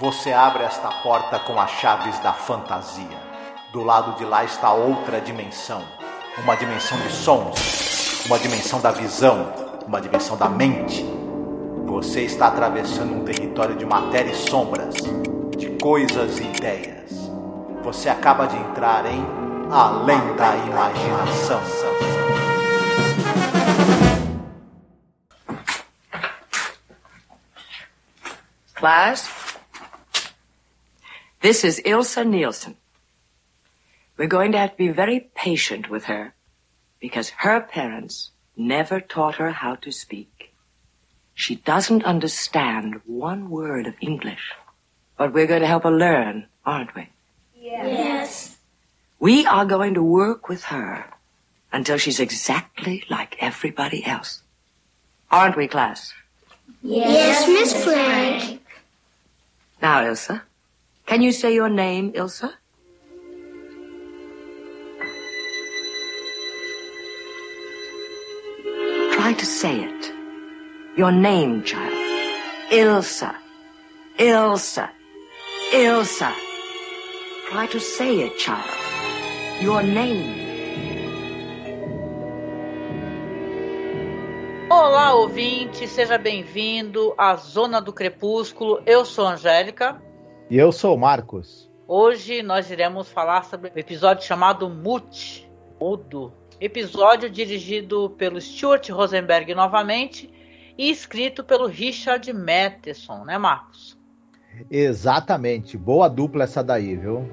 Você abre esta porta com as chaves da fantasia. Do lado de lá está outra dimensão. Uma dimensão de sons, uma dimensão da visão, uma dimensão da mente. Você está atravessando um território de matéria e sombras, de coisas e ideias. Você acaba de entrar em Além da Imaginação. Class, this is Ilsa Nielsen. We're going to have to be very patient with her because her parents never taught her how to speak. She doesn't understand one word of English. But we're going to help her learn, aren't we? Yes. yes. We are going to work with her until she's exactly like everybody else. Aren't we, class? Yes, Miss Frank. Now, Ilsa, can you say your name, Ilsa? Try to say it. Your name, child. Ilsa. Ilsa. Ilsa. Try to say it, child. Your name. Olá, ouvinte, seja bem-vindo à Zona do Crepúsculo. Eu sou Angélica. E eu sou o Marcos. Hoje nós iremos falar sobre o episódio chamado Mute, Mudo. Episódio dirigido pelo Stuart Rosenberg novamente e escrito pelo Richard Matheson, né, Marcos? Exatamente. Boa dupla essa daí, viu?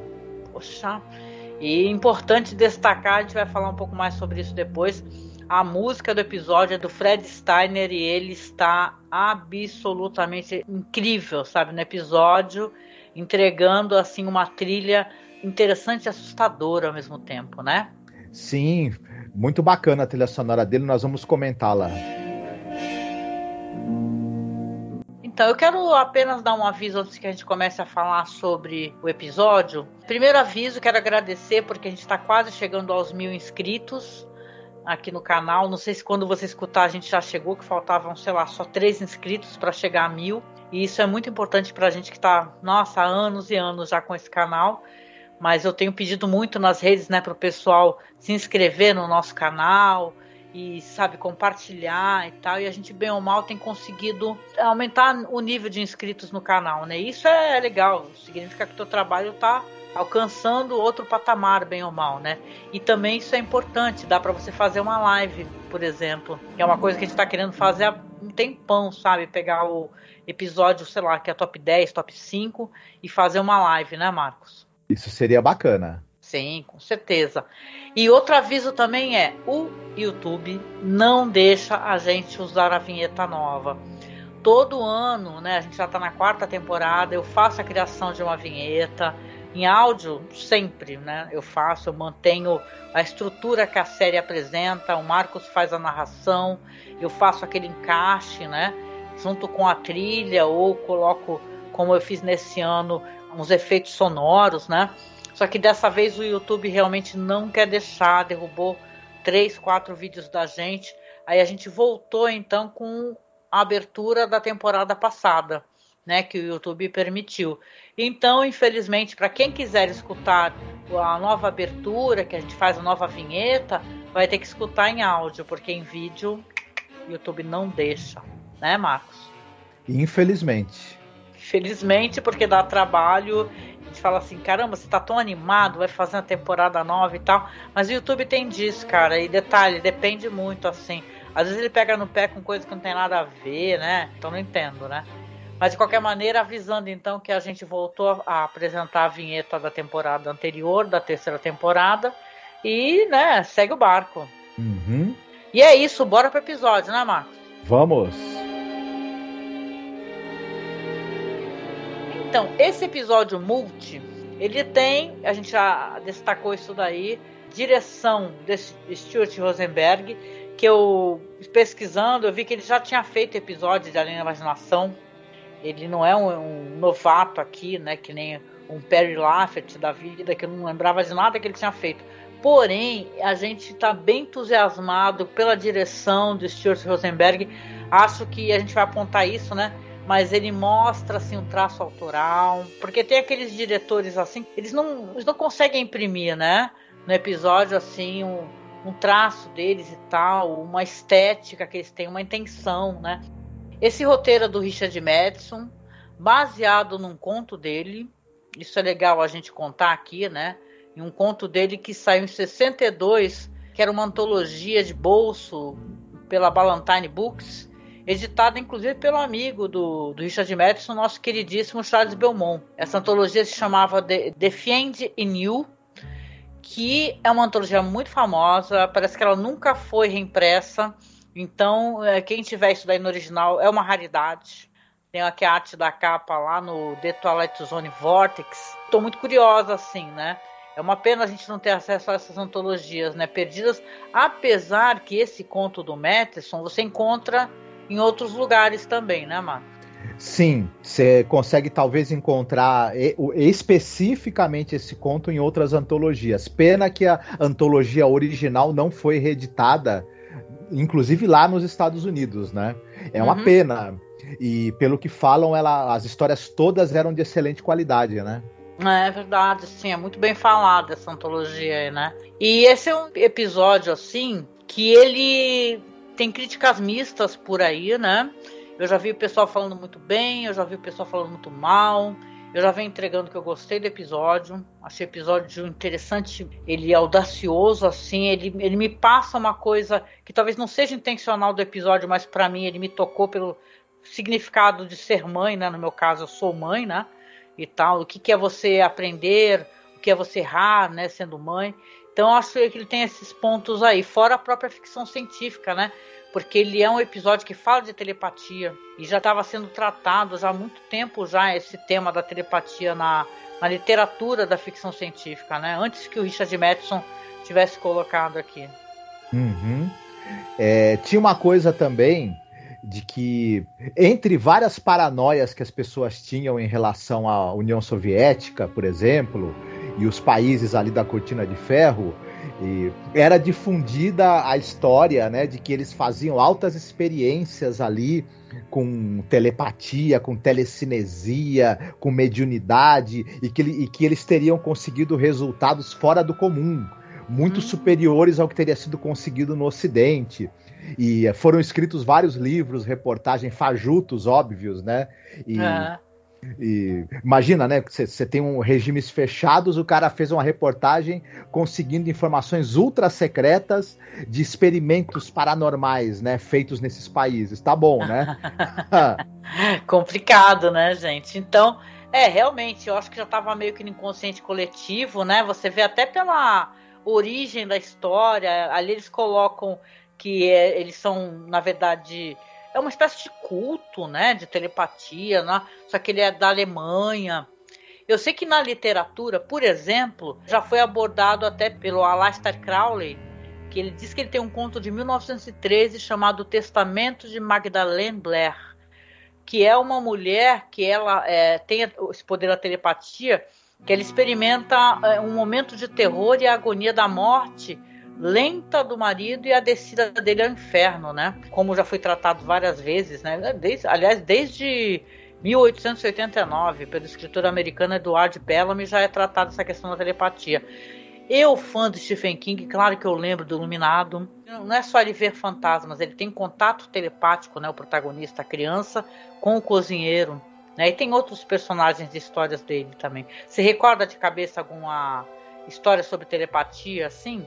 Poxa. E importante destacar, a gente vai falar um pouco mais sobre isso depois. A música do episódio é do Fred Steiner e ele está absolutamente incrível, sabe, no episódio, entregando assim uma trilha interessante e assustadora ao mesmo tempo, né? Sim, muito bacana a trilha sonora dele, nós vamos comentá-la. Então, eu quero apenas dar um aviso antes que a gente comece a falar sobre o episódio. Primeiro aviso, quero agradecer porque a gente está quase chegando aos mil inscritos aqui no canal. Não sei se quando você escutar a gente já chegou, que faltavam, sei lá, só três inscritos para chegar a mil. E isso é muito importante para a gente que está, nossa, há anos e anos já com esse canal. Mas eu tenho pedido muito nas redes, né, para o pessoal se inscrever no nosso canal e, sabe, compartilhar e tal. E a gente, bem ou mal, tem conseguido aumentar o nível de inscritos no canal, né? Isso é legal, significa que o teu trabalho está alcançando outro patamar, bem ou mal, né? E também isso é importante, dá para você fazer uma live, por exemplo, que é uma coisa que a gente está querendo fazer há um tempão, sabe? Pegar o episódio, sei lá, que é top 10, top 5 e fazer uma live, né, Marcos? Isso seria bacana. Sim, com certeza. E outro aviso também é: o YouTube não deixa a gente usar a vinheta nova. Todo ano, né? A gente já está na quarta temporada. Eu faço a criação de uma vinheta em áudio sempre, né? Eu faço, eu mantenho a estrutura que a série apresenta. O Marcos faz a narração, eu faço aquele encaixe, né? Junto com a trilha ou coloco, como eu fiz nesse ano, uns efeitos sonoros, né? Só que dessa vez o YouTube realmente não quer deixar, derrubou três, quatro vídeos da gente. Aí a gente voltou então com a abertura da temporada passada, né, que o YouTube permitiu. Então, infelizmente, para quem quiser escutar a nova abertura, que a gente faz a nova vinheta, vai ter que escutar em áudio, porque em vídeo o YouTube não deixa, né, Marcos? Infelizmente. Felizmente, porque dá trabalho. A gente fala assim, caramba, você tá tão animado, vai fazer uma temporada nova e tal. Mas o YouTube tem disso, cara. E detalhe, depende muito, assim. Às vezes ele pega no pé com coisa que não tem nada a ver, né? Então não entendo, né? Mas de qualquer maneira, avisando então que a gente voltou a apresentar a vinheta da temporada anterior, da terceira temporada. E, né, segue o barco. Uhum. E é isso, bora pro episódio, né, Marcos? Vamos. Então, esse episódio multi, ele tem, a gente já destacou isso daí, direção desse Stuart Rosenberg, que eu pesquisando, eu vi que ele já tinha feito episódios de Além da Imaginação. Ele não é um, um novato aqui, né, que nem um Perry Laffert da vida, que eu não lembrava de nada que ele tinha feito. Porém, a gente está bem entusiasmado pela direção do Stuart Rosenberg. Acho que a gente vai apontar isso, né? mas ele mostra assim um traço autoral, porque tem aqueles diretores assim, eles não, eles não conseguem imprimir, né? No episódio assim um, um traço deles e tal, uma estética que eles têm, uma intenção, né? Esse roteiro é do Richard Madison, baseado num conto dele. Isso é legal a gente contar aqui, né? Em um conto dele que saiu em 62, que era uma antologia de bolso pela Ballantine Books, editada inclusive pelo amigo do, do Richard Madison, nosso queridíssimo Charles Belmont. Essa antologia se chamava The, Defend in You, que é uma antologia muito famosa, parece que ela nunca foi reimpressa, então é, quem tiver isso daí no original é uma raridade. Tem aqui a arte da capa lá no The Twilight Zone Vortex. Estou muito curiosa, assim, né? É uma pena a gente não ter acesso a essas antologias, né? Perdidas, apesar que esse conto do Matheson você encontra em outros lugares também, né, Marco? Sim, você consegue talvez encontrar especificamente esse conto em outras antologias. Pena que a antologia original não foi reeditada, inclusive lá nos Estados Unidos, né? É uma uhum. pena. E pelo que falam, ela, as histórias todas eram de excelente qualidade, né? É verdade, sim, é muito bem falado essa antologia aí, né? E esse é um episódio, assim, que ele tem críticas mistas por aí, né? Eu já vi o pessoal falando muito bem, eu já vi o pessoal falando muito mal. Eu já venho entregando que eu gostei do episódio. Achei o episódio interessante. Ele é audacioso, assim. Ele, ele me passa uma coisa que talvez não seja intencional do episódio, mas para mim ele me tocou pelo significado de ser mãe, né? No meu caso, eu sou mãe, né? E tal. O que, que é você aprender, o que é você errar, né? Sendo mãe. Então, acho que ele tem esses pontos aí. Fora a própria ficção científica, né? Porque ele é um episódio que fala de telepatia e já estava sendo tratado já há muito tempo já esse tema da telepatia na, na literatura da ficção científica, né? Antes que o Richard Madison tivesse colocado aqui. Uhum. É, tinha uma coisa também de que entre várias paranoias que as pessoas tinham em relação à União Soviética, por exemplo, e os países ali da cortina de ferro, e era difundida a história, né, de que eles faziam altas experiências ali com telepatia, com telecinesia, com mediunidade e que, e que eles teriam conseguido resultados fora do comum, muito hum. superiores ao que teria sido conseguido no Ocidente. E foram escritos vários livros, reportagens fajutos, óbvios, né? E, ah. E imagina, né? Você tem um regimes fechados, o cara fez uma reportagem conseguindo informações ultra secretas de experimentos paranormais, né? Feitos nesses países. Tá bom, né? Complicado, né, gente? Então, é, realmente, eu acho que já estava meio que no inconsciente coletivo, né? Você vê até pela origem da história, ali eles colocam que é, eles são, na verdade, é uma espécie de culto, né, de telepatia, né? só que ele é da Alemanha. Eu sei que na literatura, por exemplo, já foi abordado até pelo Aleister Crowley, que ele diz que ele tem um conto de 1913 chamado Testamento de Magdalene Blair, que é uma mulher que ela é, tem esse poder da telepatia, que ela experimenta é, um momento de terror e agonia da morte lenta do marido e a descida dele ao inferno, né? Como já foi tratado várias vezes, né? Desde, aliás, desde 1889, pelo escritor americano Edward Bellamy, já é tratada essa questão da telepatia. Eu, fã de Stephen King, claro que eu lembro do Iluminado. Não é só ele ver fantasmas, ele tem contato telepático, né? O protagonista, a criança, com o cozinheiro. Né? E tem outros personagens de histórias dele também. Você recorda de cabeça alguma história sobre telepatia assim?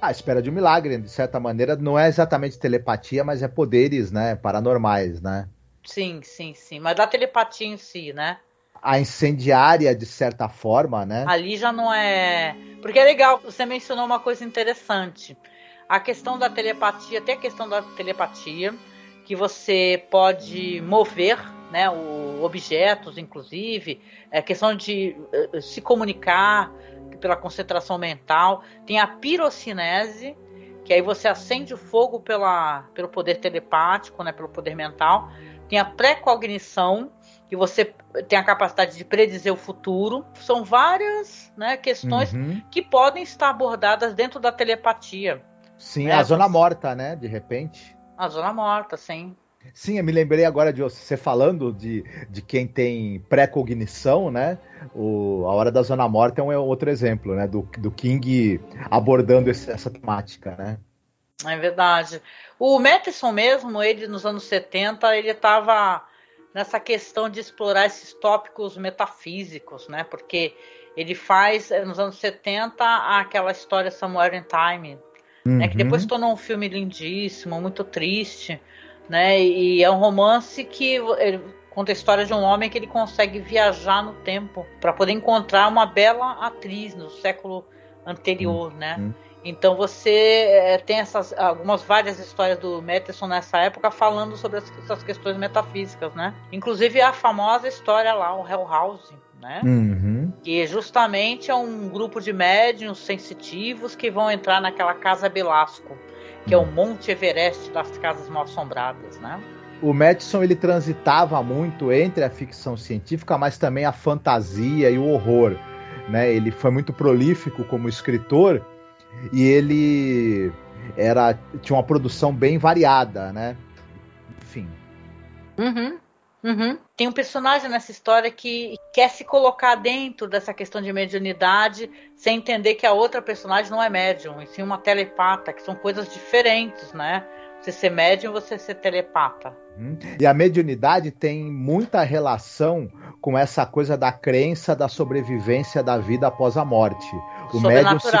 A espera de um milagre, de certa maneira, não é exatamente telepatia, mas é poderes, né, paranormais, né? Sim, sim, sim. Mas da telepatia em si, né? A incendiária, de certa forma, né? Ali já não é. Porque é legal, você mencionou uma coisa interessante. A questão da telepatia, tem a questão da telepatia, que você pode mover né, o, objetos, inclusive, é questão de uh, se comunicar, pela concentração mental. Tem a pirocinese, que aí você acende o fogo pela, pelo poder telepático, né, pelo poder mental. Tem a pré-cognição, que você tem a capacidade de predizer o futuro. São várias né, questões uhum. que podem estar abordadas dentro da telepatia. Sim, né? a zona morta, né? De repente. A zona morta, sim. Sim, eu me lembrei agora de você falando de, de quem tem pré-cognição, né? O, a Hora da Zona Morta é um outro exemplo, né? Do, do King abordando esse, essa temática, né? É verdade. O Matheson mesmo, ele nos anos 70, ele estava nessa questão de explorar esses tópicos metafísicos, né? Porque ele faz, eh, nos anos 70, aquela história Somewhere in Time, uhum. né? que depois uhum. tornou um filme lindíssimo, muito triste, né? E é um romance que conta a história de um homem que ele consegue viajar no tempo para poder encontrar uma bela atriz no século anterior, né? uhum. Então você é, tem essas algumas várias histórias do Matheson nessa época falando sobre as, essas questões metafísicas, né? Inclusive a famosa história lá, o Hell House, né? Uhum. Que justamente é um grupo de médiums sensitivos que vão entrar naquela casa Belasco, que é o Monte Everest das casas mal assombradas, né? O Madison ele transitava muito entre a ficção científica, mas também a fantasia e o horror, né? Ele foi muito prolífico como escritor e ele era tinha uma produção bem variada, né? Enfim. Uhum. Uhum. Tem um personagem nessa história que quer se colocar dentro dessa questão de mediunidade sem entender que a outra personagem não é médium, e sim uma telepata, que são coisas diferentes, né? Você ser médium, você ser telepata. Uhum. E a mediunidade tem muita relação com essa coisa da crença da sobrevivência da vida após a morte. O médium se,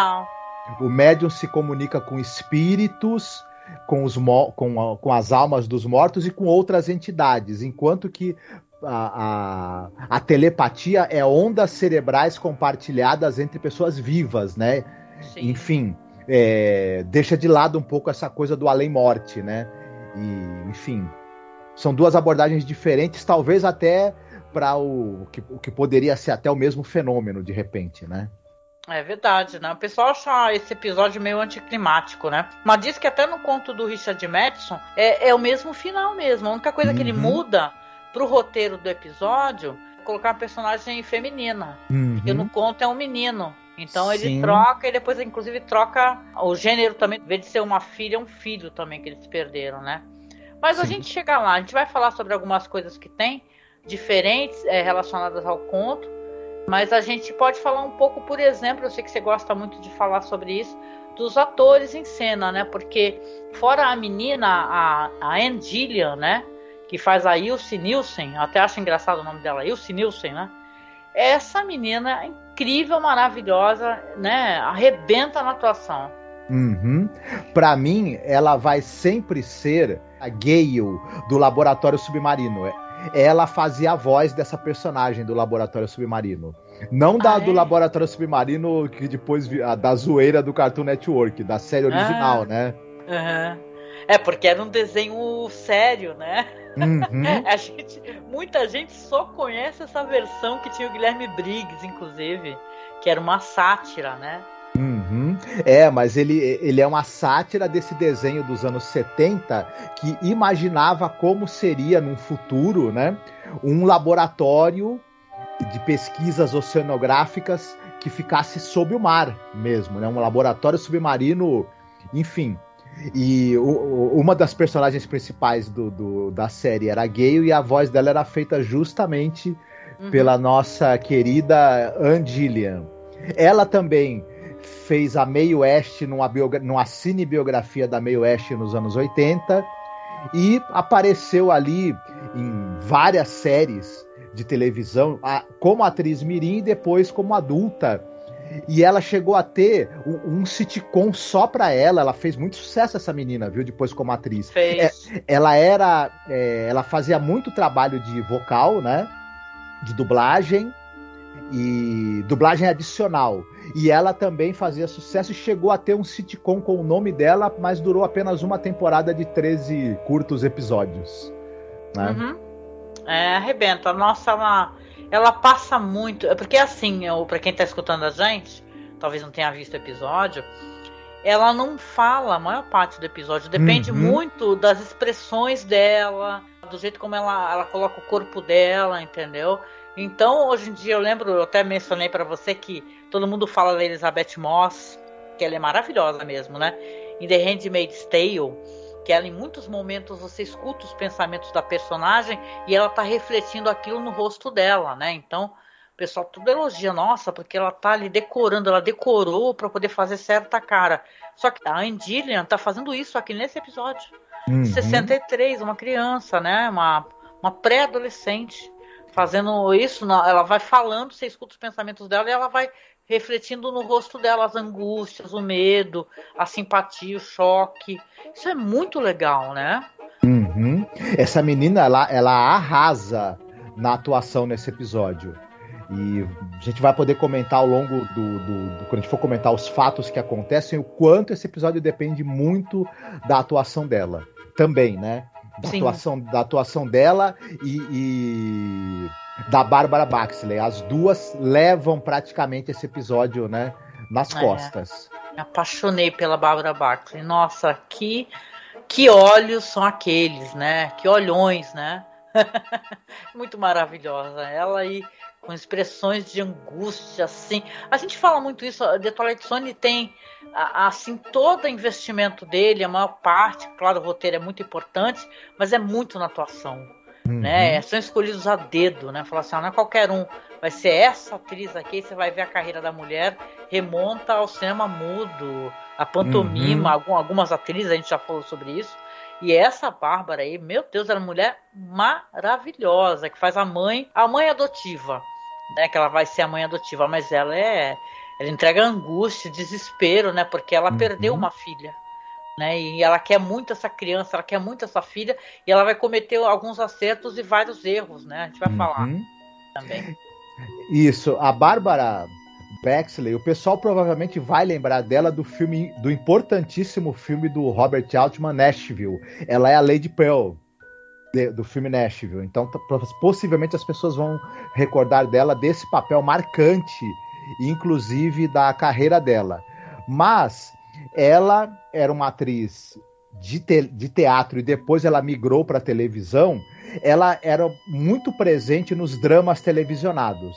o médium se comunica com espíritos com, os, com, a, com as almas dos mortos e com outras entidades, enquanto que a, a, a, telepatia é ondas cerebrais compartilhadas entre pessoas vivas, né? Sim. Enfim, é, deixa de lado um pouco essa coisa do além-morte, né? E, enfim, são duas abordagens diferentes, talvez até para o, o, que, o que poderia ser até o mesmo fenômeno, de repente, né? É verdade, né? O pessoal acha esse episódio meio anticlimático, né? Mas diz que até no conto do Richard Madison é, é o mesmo final mesmo. A única coisa uhum. que ele uhum. muda pro roteiro do episódio é colocar uma personagem feminina. Uhum. Porque no conto é um menino. Então Sim. ele troca e depois, inclusive, troca o gênero também. Em vez de ser uma filha, é um filho também que eles perderam, né? Mas Sim. a gente chega lá, a gente vai falar sobre algumas coisas que tem diferentes é, relacionadas ao conto. Mas a gente pode falar um pouco, por exemplo, eu sei que você gosta muito de falar sobre isso, dos atores em cena, né? Porque fora a menina, a, a Anne Gillian, né? Que faz a Ilse Nielsen, até acho engraçado o nome dela, Ilse Nielsen, né? Essa menina é incrível, maravilhosa, né? Arrebenta na atuação. Uhum. Para mim, ela vai sempre ser a Gale do Laboratório Submarino ela fazia a voz dessa personagem do Laboratório Submarino. Não da, ah, é? do Laboratório Submarino que depois da zoeira do Cartoon Network, da série original, ah, né? Uhum. É, porque era um desenho sério, né? Uhum. A gente, muita gente só conhece essa versão que tinha o Guilherme Briggs, inclusive, que era uma sátira, né? Uhum. É, mas ele, ele é uma sátira desse desenho dos anos 70 que imaginava como seria num futuro, né? Um laboratório de pesquisas oceanográficas que ficasse sob o mar mesmo, né? Um laboratório submarino, enfim. E o, uma das personagens principais do, do, da série era gay e a voz dela era feita justamente uhum. pela nossa querida Angelian. Ela também fez a Meio Oeste numa, numa cinebiografia da Meio Oeste nos anos 80 e apareceu ali em várias séries de televisão como atriz mirim e depois como adulta. E ela chegou a ter um, um sitcom só pra ela. Ela fez muito sucesso, essa menina, viu? Depois como atriz. É, ela era. É, ela fazia muito trabalho de vocal, né? De dublagem e dublagem adicional. E ela também fazia sucesso e chegou a ter um sitcom com o nome dela, mas durou apenas uma temporada de 13 curtos episódios. Né? Uhum. É, arrebenta. Nossa, ela, ela passa muito. É porque assim, para quem tá escutando a gente, talvez não tenha visto o episódio, ela não fala a maior parte do episódio. Depende uhum. muito das expressões dela, do jeito como ela, ela coloca o corpo dela, entendeu? Então, hoje em dia, eu lembro, eu até mencionei para você que todo mundo fala da Elizabeth Moss, que ela é maravilhosa mesmo, né? Em The Handmaid's Tale, que ela em muitos momentos você escuta os pensamentos da personagem e ela tá refletindo aquilo no rosto dela, né? Então, pessoal tudo elogia, nossa, porque ela tá ali decorando, ela decorou para poder fazer certa cara. Só que a Andillian tá fazendo isso aqui nesse episódio. Uhum. 63, uma criança, né? Uma, uma pré-adolescente fazendo isso, ela vai falando, você escuta os pensamentos dela e ela vai refletindo no rosto dela as angústias, o medo, a simpatia, o choque. Isso é muito legal, né? Uhum. Essa menina, ela, ela arrasa na atuação nesse episódio. E a gente vai poder comentar ao longo do, do, do, Quando a gente for comentar os fatos que acontecem, o quanto esse episódio depende muito da atuação dela. Também, né? Da, atuação, da atuação dela e, e da Bárbara Baxley. As duas levam praticamente esse episódio, né, nas é. costas. Me apaixonei pela Bárbara Baxley. Nossa, que que olhos são aqueles, né? Que olhões, né? Muito maravilhosa. Ela aí com expressões de angústia, assim. A gente fala muito isso. The Twilight Zone tem assim todo investimento dele, a maior parte, claro, o roteiro é muito importante, mas é muito na atuação. Uhum. Né? São escolhidos a dedo, né? Falar assim, ah, não é qualquer um, vai ser essa atriz aqui, você vai ver a carreira da mulher, remonta ao cinema mudo, a pantomima, uhum. algumas atrizes, a gente já falou sobre isso. E essa Bárbara aí, meu Deus, ela é uma mulher maravilhosa, que faz a mãe, a mãe adotiva, né? Que ela vai ser a mãe adotiva, mas ela é. Ela entrega angústia, desespero, né? Porque ela uhum. perdeu uma filha né? E ela quer muito essa criança, ela quer muito essa filha, e ela vai cometer alguns acertos e vários erros, né? A gente vai uhum. falar também. Isso, a Bárbara Bexley, o pessoal provavelmente vai lembrar dela do filme, do importantíssimo filme do Robert Altman, Nashville. Ela é a Lady Pearl. De, do filme Nashville. Então, possivelmente as pessoas vão recordar dela desse papel marcante, inclusive da carreira dela. Mas ela era uma atriz de, te, de teatro e depois ela migrou para televisão. Ela era muito presente nos dramas televisionados.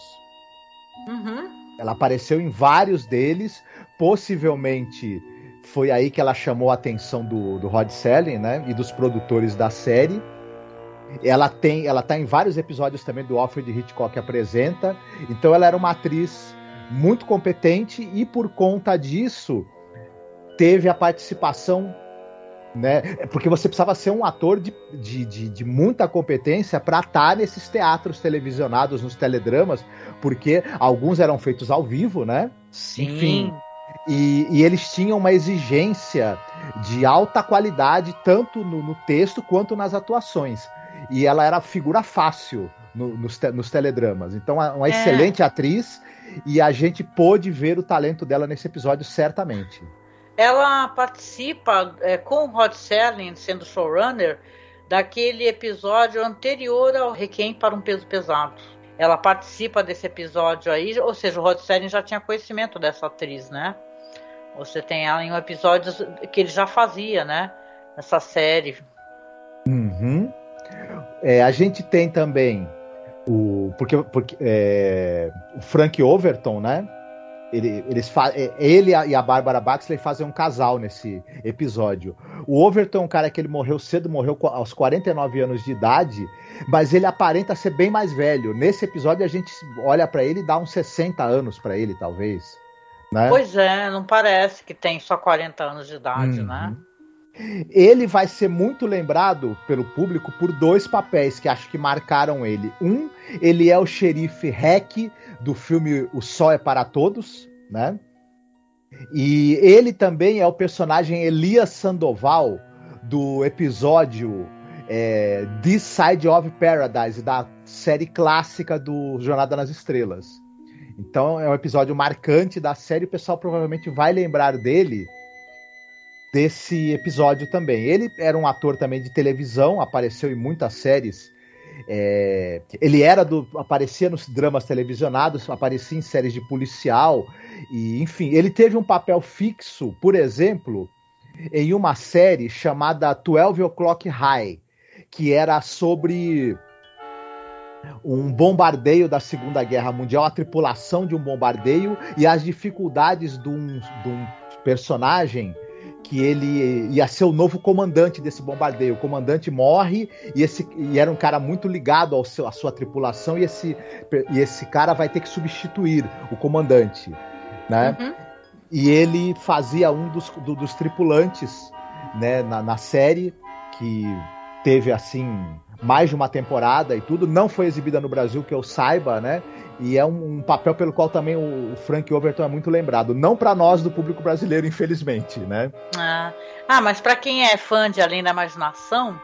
Uhum. Ela apareceu em vários deles, possivelmente foi aí que ela chamou a atenção do, do Rod Selling, né, e dos produtores da série. Ela tem, ela tá em vários episódios também do Alfred Hitchcock apresenta. Então ela era uma atriz muito competente e por conta disso, teve a participação né? Porque você precisava ser um ator de, de, de, de muita competência para estar nesses teatros televisionados, nos teledramas, porque alguns eram feitos ao vivo, né? Sim. Enfim. E, e eles tinham uma exigência de alta qualidade, tanto no, no texto quanto nas atuações. E ela era figura fácil no, nos, te, nos teledramas. Então, uma é. excelente atriz, e a gente pôde ver o talento dela nesse episódio, certamente. Ela participa é, com o Rod Serling sendo showrunner daquele episódio anterior ao Requiem para um Peso Pesado. Ela participa desse episódio aí, ou seja, o Rod Serling já tinha conhecimento dessa atriz, né? Você tem ela em um episódio que ele já fazia, né? Nessa série. Uhum. É, a gente tem também o porque, porque é, o Frank Overton, né? Ele, eles é, ele e a Bárbara Baxley fazem um casal nesse episódio. O Overton é um cara que ele morreu cedo, morreu aos 49 anos de idade, mas ele aparenta ser bem mais velho. Nesse episódio a gente olha para ele e dá uns 60 anos para ele, talvez. Né? Pois é, não parece que tem só 40 anos de idade, uhum. né? Ele vai ser muito lembrado pelo público por dois papéis que acho que marcaram ele. Um, ele é o xerife Hack do filme O Sol é para Todos, né? E ele também é o personagem Elias Sandoval do episódio é, This Side of Paradise, da série clássica do Jornada nas Estrelas. Então é um episódio marcante da série, o pessoal provavelmente vai lembrar dele desse episódio também. Ele era um ator também de televisão, apareceu em muitas séries é, ele era do. aparecia nos dramas televisionados, aparecia em séries de policial, e enfim, ele teve um papel fixo, por exemplo, em uma série chamada 12 O'Clock High, que era sobre um bombardeio da Segunda Guerra Mundial, a tripulação de um bombardeio e as dificuldades de um, de um personagem que ele ia ser o novo comandante desse bombardeio. O comandante morre e, esse, e era um cara muito ligado ao seu, à sua tripulação e esse, e esse cara vai ter que substituir o comandante, né? Uhum. E ele fazia um dos, do, dos tripulantes, né, na, na série que teve assim mais de uma temporada e tudo, não foi exibida no Brasil que eu saiba, né? E é um, um papel pelo qual também o, Frank Overton é muito lembrado, não para nós do público brasileiro, infelizmente, né? Ah, ah mas para quem é fã de Além da Imaginação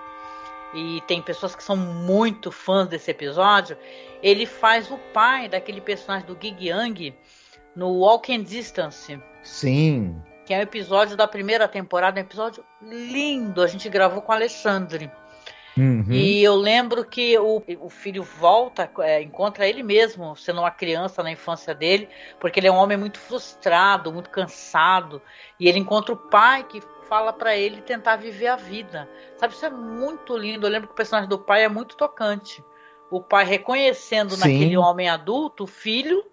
e tem pessoas que são muito fãs desse episódio, ele faz o pai daquele personagem do Gig Yang no Walking Distance. Sim. Que é o episódio da primeira temporada, um episódio lindo. A gente gravou com o Alexandre. Uhum. E eu lembro que o, o filho volta, é, encontra ele mesmo, sendo uma criança na infância dele, porque ele é um homem muito frustrado, muito cansado, e ele encontra o pai que fala para ele tentar viver a vida. Sabe, isso é muito lindo. Eu lembro que o personagem do pai é muito tocante. O pai reconhecendo Sim. naquele homem adulto o filho,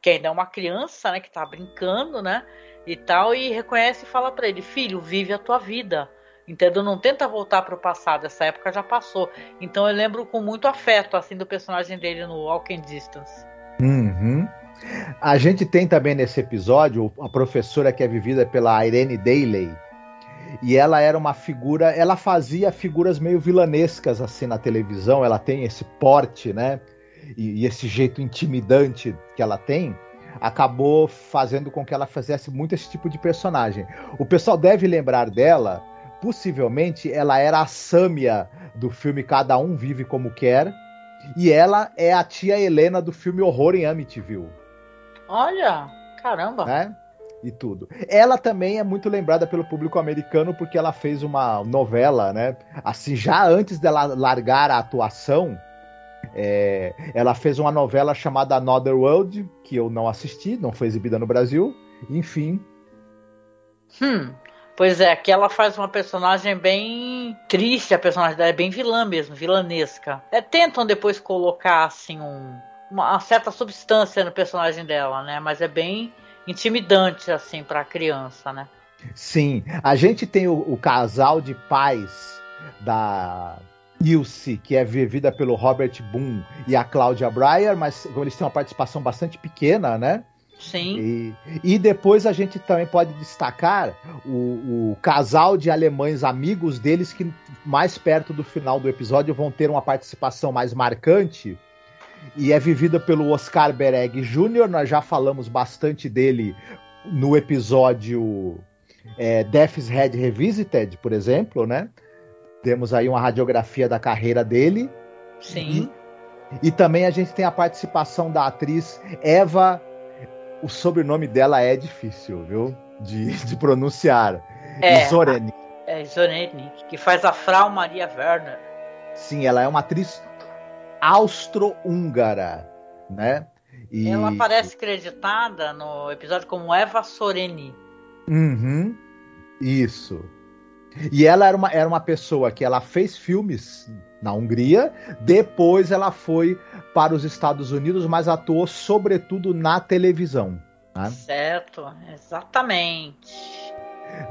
que ainda é uma criança, né, que tá brincando, né, e tal, e reconhece e fala para ele: "Filho, vive a tua vida." Entendeu? Não tenta voltar para o passado, essa época já passou. Então eu lembro com muito afeto assim do personagem dele no Walking Distance. Uhum. A gente tem também nesse episódio a professora que é vivida pela Irene Daly. E ela era uma figura, ela fazia figuras meio vilanescas assim na televisão, ela tem esse porte, né? E, e esse jeito intimidante que ela tem acabou fazendo com que ela fizesse muito esse tipo de personagem. O pessoal deve lembrar dela possivelmente ela era a Sâmia do filme Cada Um Vive Como Quer. E ela é a tia Helena do filme Horror em Amityville. Olha, caramba. Né? E tudo. Ela também é muito lembrada pelo público americano porque ela fez uma novela, né? Assim, já antes dela largar a atuação, é, ela fez uma novela chamada Another World, que eu não assisti, não foi exibida no Brasil. Enfim. Hum, Pois é, aqui ela faz uma personagem bem triste, a personagem dela é bem vilã mesmo, vilanesca. É, tentam depois colocar assim um, uma certa substância no personagem dela, né? Mas é bem intimidante assim para a criança, né? Sim, a gente tem o, o casal de pais da Ilse, que é vivida pelo Robert Boone e a Cláudia Breyer, mas eles têm uma participação bastante pequena, né? Sim. E, e depois a gente também pode destacar o, o, casal de alemães amigos deles que mais perto do final do episódio vão ter uma participação mais marcante. E é vivida pelo Oscar Bereg Jr., nós já falamos bastante dele no episódio é, Death's Head Revisited, por exemplo, né? Temos aí uma radiografia da carreira dele. Sim. E, e também a gente tem a participação da atriz Eva o sobrenome dela é difícil, viu? De, de pronunciar. É, Zoreni. É, Zoreni, que faz a Frau Maria Werner. Sim, ela é uma atriz austro-húngara, né? E... Ela aparece creditada no episódio como Eva Soreni. Uhum, isso. E ela era uma, era uma pessoa que ela fez filmes na Hungria, depois ela foi para os Estados Unidos, mas atuou sobretudo na televisão. Né? Certo, exatamente.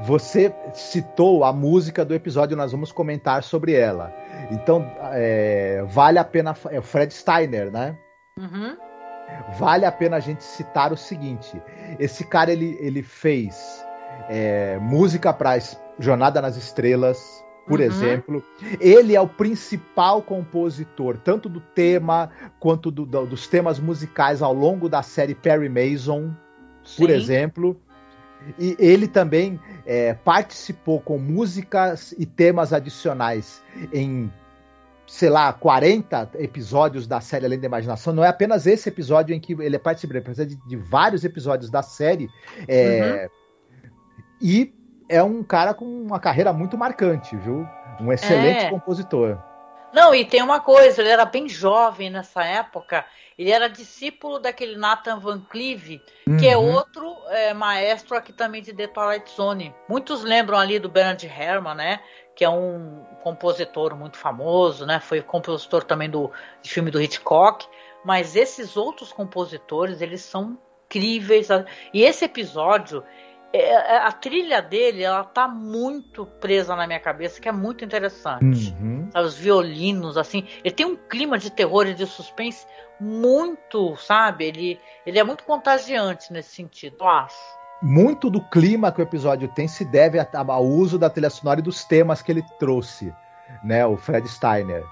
Você citou a música do episódio, nós vamos comentar sobre ela. Então, é, vale a pena. É o Fred Steiner, né? Uhum. Vale a pena a gente citar o seguinte: esse cara ele, ele fez é, música para Jornada nas Estrelas, por uhum. exemplo. Ele é o principal compositor, tanto do tema quanto do, do, dos temas musicais ao longo da série Perry Mason, Sim. por exemplo. E ele também é, participou com músicas e temas adicionais em, sei lá, 40 episódios da série Além da Imaginação. Não é apenas esse episódio em que ele participa, ele participa de, de vários episódios da série. É, uhum. E é um cara com uma carreira muito marcante, viu? Um excelente é. compositor. Não, e tem uma coisa, ele era bem jovem nessa época. Ele era discípulo daquele Nathan Van Cleave, uhum. que é uhum. outro é, maestro aqui também de The Twilight Zone. Muitos lembram ali do Bernard Herrmann, né? Que é um compositor muito famoso, né? Foi compositor também do filme do Hitchcock. Mas esses outros compositores, eles são incríveis. E esse episódio, é, é, a trilha dele, ela tá muito presa na minha cabeça, que é muito interessante. Uhum. Os violinos, assim. Ele tem um clima de terror e de suspense muito, sabe? Ele, ele é muito contagiante nesse sentido, eu acho. Muito do clima que o episódio tem se deve ao uso da trilha sonora e dos temas que ele trouxe, né? O Fred Steiner.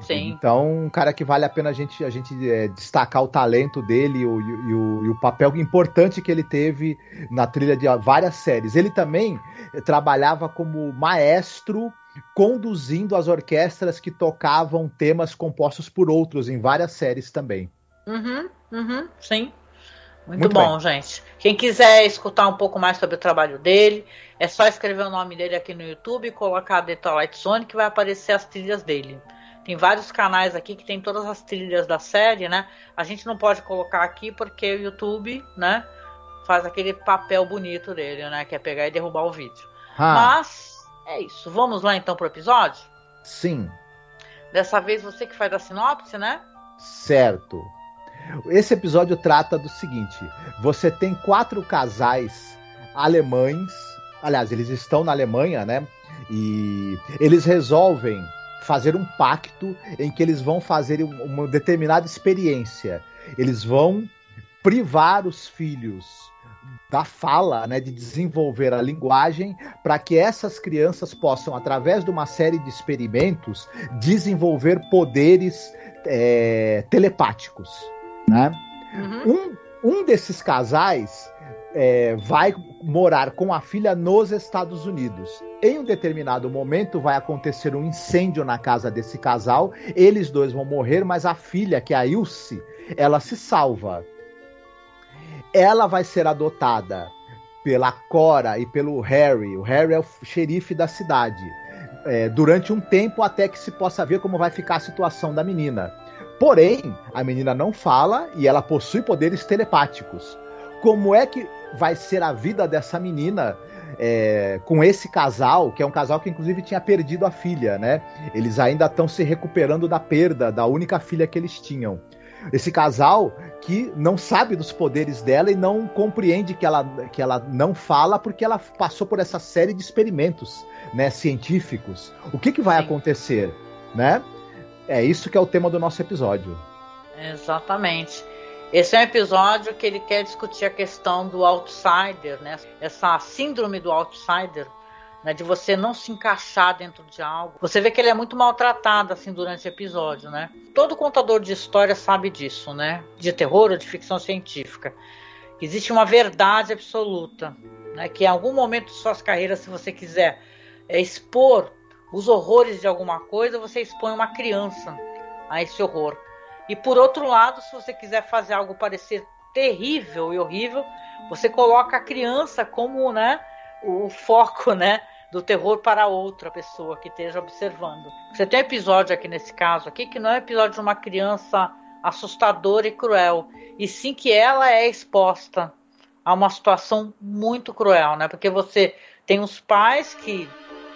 Sim. Então, um cara que vale a pena a gente, a gente é, destacar o talento dele e o, e, o, e o, papel importante que ele teve na trilha de várias séries. Ele também trabalhava como maestro conduzindo as orquestras que tocavam temas compostos por outros em várias séries também. Uhum, uhum, sim. Muito, Muito bom, bem. gente. Quem quiser escutar um pouco mais sobre o trabalho dele, é só escrever o nome dele aqui no YouTube e colocar The Twilight Zone que vai aparecer as trilhas dele. Tem vários canais aqui que tem todas as trilhas da série, né? A gente não pode colocar aqui porque o YouTube, né? Faz aquele papel bonito dele, né? Que é pegar e derrubar o vídeo. Ah. Mas é isso. Vamos lá então pro episódio? Sim. Dessa vez você que faz a sinopse, né? Certo. Esse episódio trata do seguinte: você tem quatro casais alemães, aliás, eles estão na Alemanha, né? E eles resolvem fazer um pacto em que eles vão fazer uma determinada experiência. Eles vão privar os filhos da fala, né, de desenvolver a linguagem, para que essas crianças possam, através de uma série de experimentos, desenvolver poderes é, telepáticos. Né? Uhum. Um, um desses casais é, vai morar com a filha nos Estados Unidos. Em um determinado momento vai acontecer um incêndio na casa desse casal. Eles dois vão morrer, mas a filha, que é a Ilse, ela se salva. Ela vai ser adotada pela Cora e pelo Harry. O Harry é o xerife da cidade. É, durante um tempo até que se possa ver como vai ficar a situação da menina. Porém, a menina não fala e ela possui poderes telepáticos. Como é que vai ser a vida dessa menina é, com esse casal, que é um casal que inclusive tinha perdido a filha, né? Eles ainda estão se recuperando da perda da única filha que eles tinham. Esse casal que não sabe dos poderes dela e não compreende que ela, que ela não fala porque ela passou por essa série de experimentos né, científicos. O que, que vai Sim. acontecer? Né? É isso que é o tema do nosso episódio. Exatamente. Esse é um episódio que ele quer discutir a questão do outsider, né? Essa síndrome do outsider, né? De você não se encaixar dentro de algo. Você vê que ele é muito maltratado assim durante o episódio, né? Todo contador de história sabe disso, né? De terror ou de ficção científica. Existe uma verdade absoluta, né? Que em algum momento de suas carreiras, se você quiser é, expor os horrores de alguma coisa, você expõe uma criança a esse horror. E por outro lado, se você quiser fazer algo parecer terrível e horrível, você coloca a criança como, né, o foco, né, do terror para outra pessoa que esteja observando. Você tem um episódio aqui nesse caso aqui que não é um episódio de uma criança assustadora e cruel, e sim que ela é exposta a uma situação muito cruel, né? Porque você tem os pais que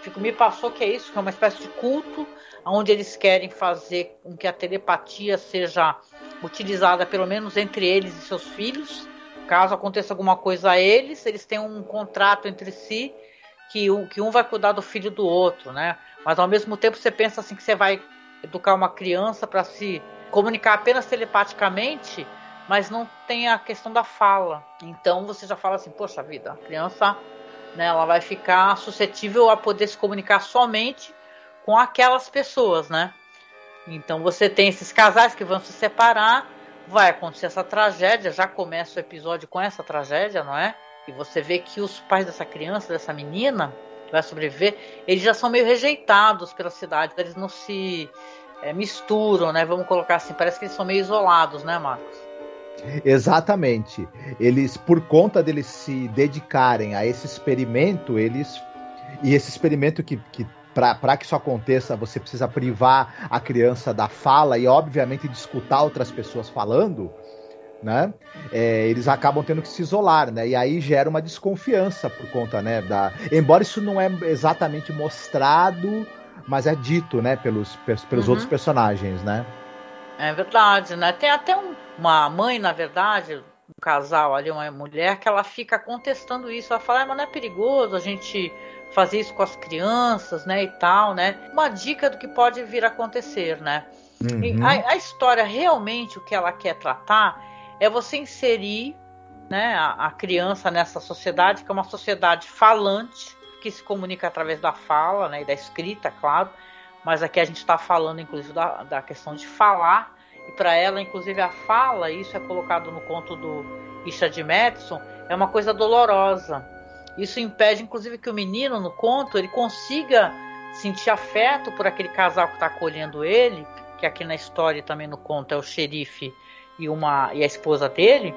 fico, me passou que é isso, que é uma espécie de culto onde eles querem fazer com que a telepatia seja utilizada pelo menos entre eles e seus filhos. Caso aconteça alguma coisa a eles, eles têm um contrato entre si que, um, que um vai cuidar do filho do outro, né? Mas ao mesmo tempo você pensa assim que você vai educar uma criança para se comunicar apenas telepaticamente, mas não tem a questão da fala. Então você já fala assim, poxa vida, a criança, né, ela vai ficar suscetível a poder se comunicar somente com aquelas pessoas, né? Então você tem esses casais que vão se separar, vai acontecer essa tragédia, já começa o episódio com essa tragédia, não é? E você vê que os pais dessa criança, dessa menina, que vai sobreviver, eles já são meio rejeitados pela cidade, eles não se é, misturam, né? Vamos colocar assim, parece que eles são meio isolados, né, Marcos? Exatamente. Eles, por conta deles se dedicarem a esse experimento, eles. E esse experimento que, que para que isso aconteça, você precisa privar a criança da fala e, obviamente, de escutar outras pessoas falando, né? É, eles acabam tendo que se isolar, né? E aí gera uma desconfiança por conta, né? Da... Embora isso não é exatamente mostrado, mas é dito, né? Pelos, pelos uhum. outros personagens, né? É verdade, né? Tem até um, uma mãe, na verdade, casal ali, uma mulher, que ela fica contestando isso. Ela fala, ah, mas não é perigoso a gente fazer isso com as crianças, né, e tal, né? Uma dica do que pode vir a acontecer, né? Uhum. A, a, história realmente o que ela quer tratar é você inserir, né, a, a criança nessa sociedade que é uma sociedade falante que se comunica através da fala, né, e da escrita, claro. Mas aqui a gente está falando, inclusive, da, da questão de falar e para ela, inclusive, a fala, isso é colocado no conto do Richard Madison, é uma coisa dolorosa. Isso impede, inclusive, que o menino, no conto, ele consiga sentir afeto por aquele casal que está acolhendo ele, que aqui na história também no conto é o xerife e, uma, e a esposa dele,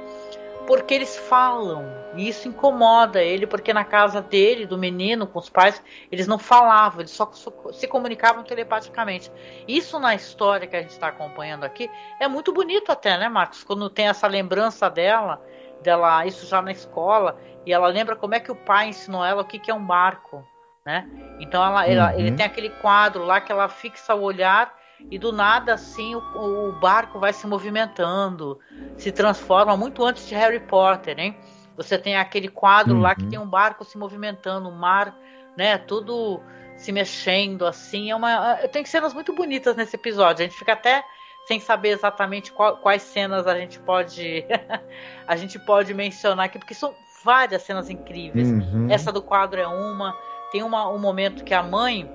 porque eles falam. E isso incomoda ele, porque na casa dele, do menino, com os pais, eles não falavam, eles só se comunicavam telepaticamente. Isso na história que a gente está acompanhando aqui é muito bonito até, né, Marcos? Quando tem essa lembrança dela, dela, isso já na escola, e ela lembra como é que o pai ensinou ela o que, que é um barco, né? Então ela, uhum. ela, ele tem aquele quadro lá que ela fixa o olhar e do nada assim o, o, barco vai se movimentando, se transforma muito antes de Harry Potter, hein? Você tem aquele quadro uhum. lá que uhum. tem um barco se movimentando, o mar, né, tudo se mexendo assim, é uma tem cenas muito bonitas nesse episódio. A gente fica até sem saber exatamente qual, quais cenas a gente pode a gente pode mencionar aqui, porque são várias cenas incríveis. Uhum. Essa do quadro é uma, tem uma, um momento que a mãe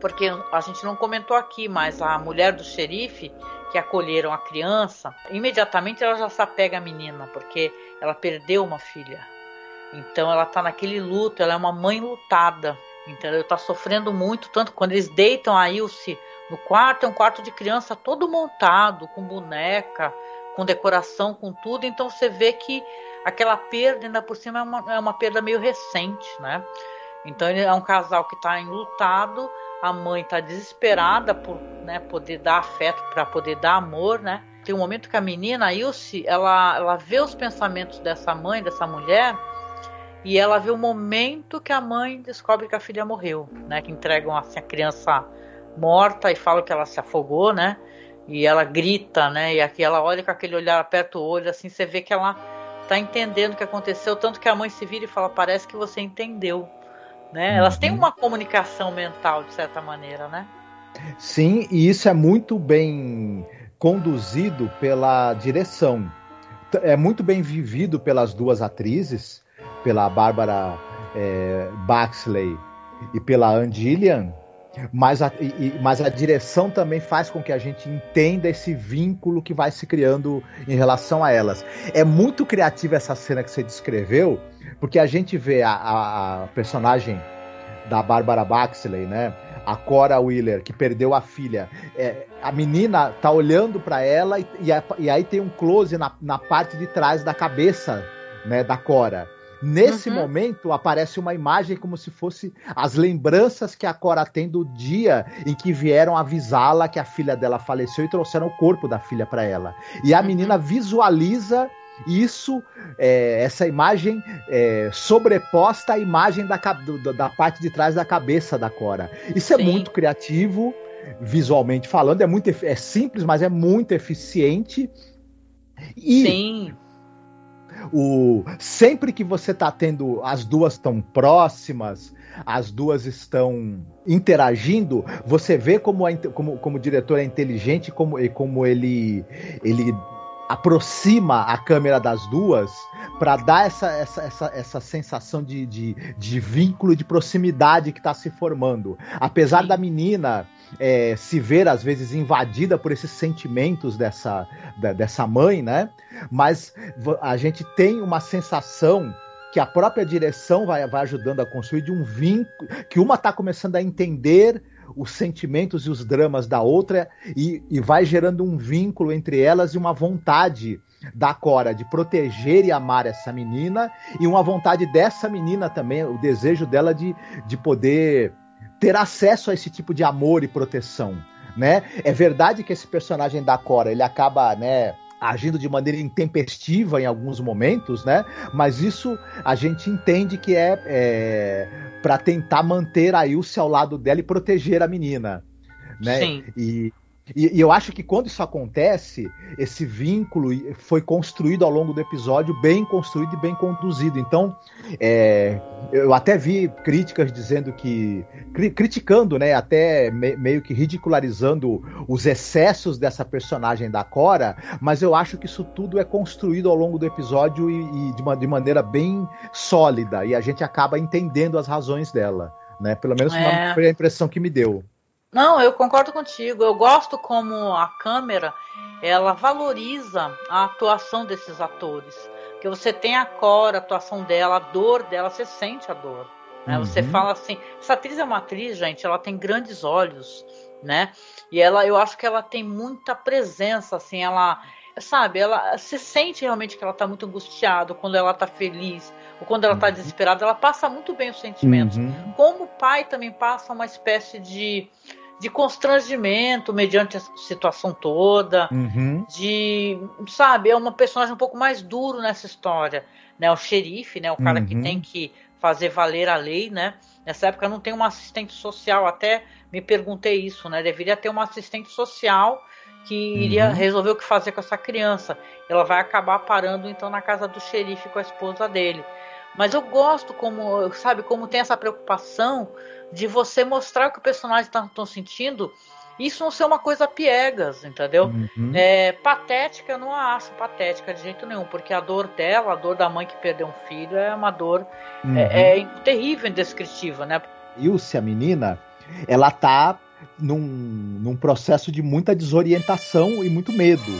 porque a gente não comentou aqui, mas a mulher do xerife que acolheram a criança, imediatamente ela já se apega à menina, porque ela perdeu uma filha. Então ela está naquele luto, ela é uma mãe lutada, entendeu? Está sofrendo muito, tanto quando eles deitam a Ilse no quarto, é um quarto de criança todo montado, com boneca, com decoração, com tudo, então você vê que aquela perda, ainda por cima, é uma, é uma perda meio recente, né? Então ele é um casal que está enlutado, a mãe está desesperada por né, poder dar afeto, para poder dar amor, né? Tem um momento que a menina, a Ilse, ela, ela vê os pensamentos dessa mãe, dessa mulher, e ela vê o momento que a mãe descobre que a filha morreu, né? Que entregam assim, a criança morta e falam que ela se afogou, né? E ela grita, né? E aqui ela olha com aquele olhar, aperta o olho, assim, você vê que ela tá entendendo o que aconteceu, tanto que a mãe se vira e fala: parece que você entendeu. Né? Elas têm uhum. uma comunicação mental, de certa maneira, né? Sim, e isso é muito bem conduzido pela direção. É muito bem vivido pelas duas atrizes, pela Bárbara é, Baxley e pela Andillian, mas a, e, mas a direção também faz com que a gente entenda esse vínculo que vai se criando em relação a elas. É muito criativa essa cena que você descreveu, porque a gente vê a, a, a personagem da Bárbara Baxley, né? A Cora Wheeler, que perdeu a filha. É, a menina tá olhando para ela e, e, e, aí tem um close na, na parte de trás da cabeça né, da Cora. Nesse uhum. momento aparece uma imagem como se fosse as lembranças que a Cora tem do dia em que vieram avisá-la que a filha dela faleceu e trouxeram o corpo da filha para ela. E a uhum. menina visualiza isso, é, essa imagem é, sobreposta à imagem da, da parte de trás da cabeça da Cora. Isso é Sim. muito criativo, visualmente falando, é muito é simples, mas é muito eficiente. E Sim. O, sempre que você está tendo as duas tão próximas, as duas estão interagindo, você vê como, a, como, como o diretor é inteligente como, e como ele, ele aproxima a câmera das duas para dar essa, essa, essa, essa sensação de, de, de vínculo, de proximidade que está se formando. Apesar da menina é, se ver às vezes invadida por esses sentimentos dessa, da, dessa mãe, né? Mas a gente tem uma sensação que a própria direção vai, vai ajudando a construir de um vínculo que uma está começando a entender os sentimentos e os dramas da outra e, e vai gerando um vínculo entre elas e uma vontade da Cora de proteger e amar essa menina e uma vontade dessa menina também, o desejo dela de, de poder ter acesso a esse tipo de amor e proteção, né? É verdade que esse personagem da Cora, ele acaba, né, agindo de maneira intempestiva em alguns momentos, né? Mas isso a gente entende que é, é para tentar manter a Ilse ao lado dela e proteger a menina, né? Sim. E, E, e, eu acho que quando isso acontece, esse vínculo foi construído ao longo do episódio, bem construído e bem conduzido. Então, é, eu até vi críticas dizendo que. Cri, criticando, né? Até me, meio que ridicularizando os excessos dessa personagem da Cora, mas eu acho que isso tudo é construído ao longo do episódio e, e de, uma, de maneira bem sólida. E a gente acaba entendendo as razões dela. Né? Pelo menos é. foi a impressão que me deu. Não, eu concordo contigo. Eu gosto como a câmera ela valoriza a atuação desses atores. Que você tem a Cora, a atuação dela, a dor dela, você sente a dor. Né? Uhum. Você fala assim, essa atriz é uma atriz, gente, ela tem grandes olhos, né? E ela, eu acho que ela tem muita presença, assim, ela, sabe, ela se sente realmente que ela tá muito angustiada, quando ela tá feliz, ou quando ela tá uhum. desesperada, ela passa muito bem os sentimentos. Uhum. Como o pai também passa uma espécie de de constrangimento mediante a situação toda, uhum. de, sabe, é uma personagem um pouco mais duro nessa história, né? O xerife, né? O cara uhum. que tem que fazer valer a lei, né? Nessa época não tem uma assistente social, até me perguntei isso, né? Deveria ter uma assistente social que iria uhum. resolver o que fazer com essa criança. Ela vai acabar parando então na casa do xerife com a esposa dele. Mas eu gosto como, sabe, como tem essa preocupação de você mostrar o que o personagem está sentindo. Isso não ser uma coisa piegas, entendeu? Uhum. É, patética, eu não a acho patética de jeito nenhum, porque a dor dela, a dor da mãe que perdeu um filho, é uma dor uhum. é, é terrível, indescritível, né? Ilse, a menina, ela tá num, num processo de muita desorientação e muito medo.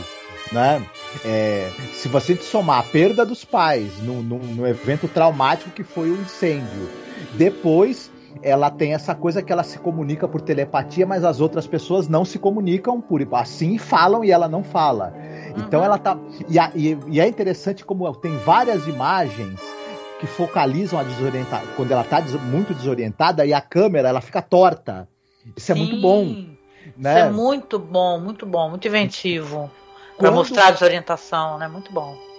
Né? É, se você somar a perda dos pais no, no, no evento traumático que foi o incêndio, depois ela tem essa coisa que ela se comunica por telepatia, mas as outras pessoas não se comunicam por assim falam e ela não fala. Então uhum. Então ela tá. E, e, e, é interessante como tem várias imagens que focalizam a desorientada. Quando ela tá des, muito desorientada e a câmera ela fica torta. Isso Sim. é muito bom. Né? Isso é muito bom, muito bom, muito inventivo. Para mostrar a desorientação, né? Muito bom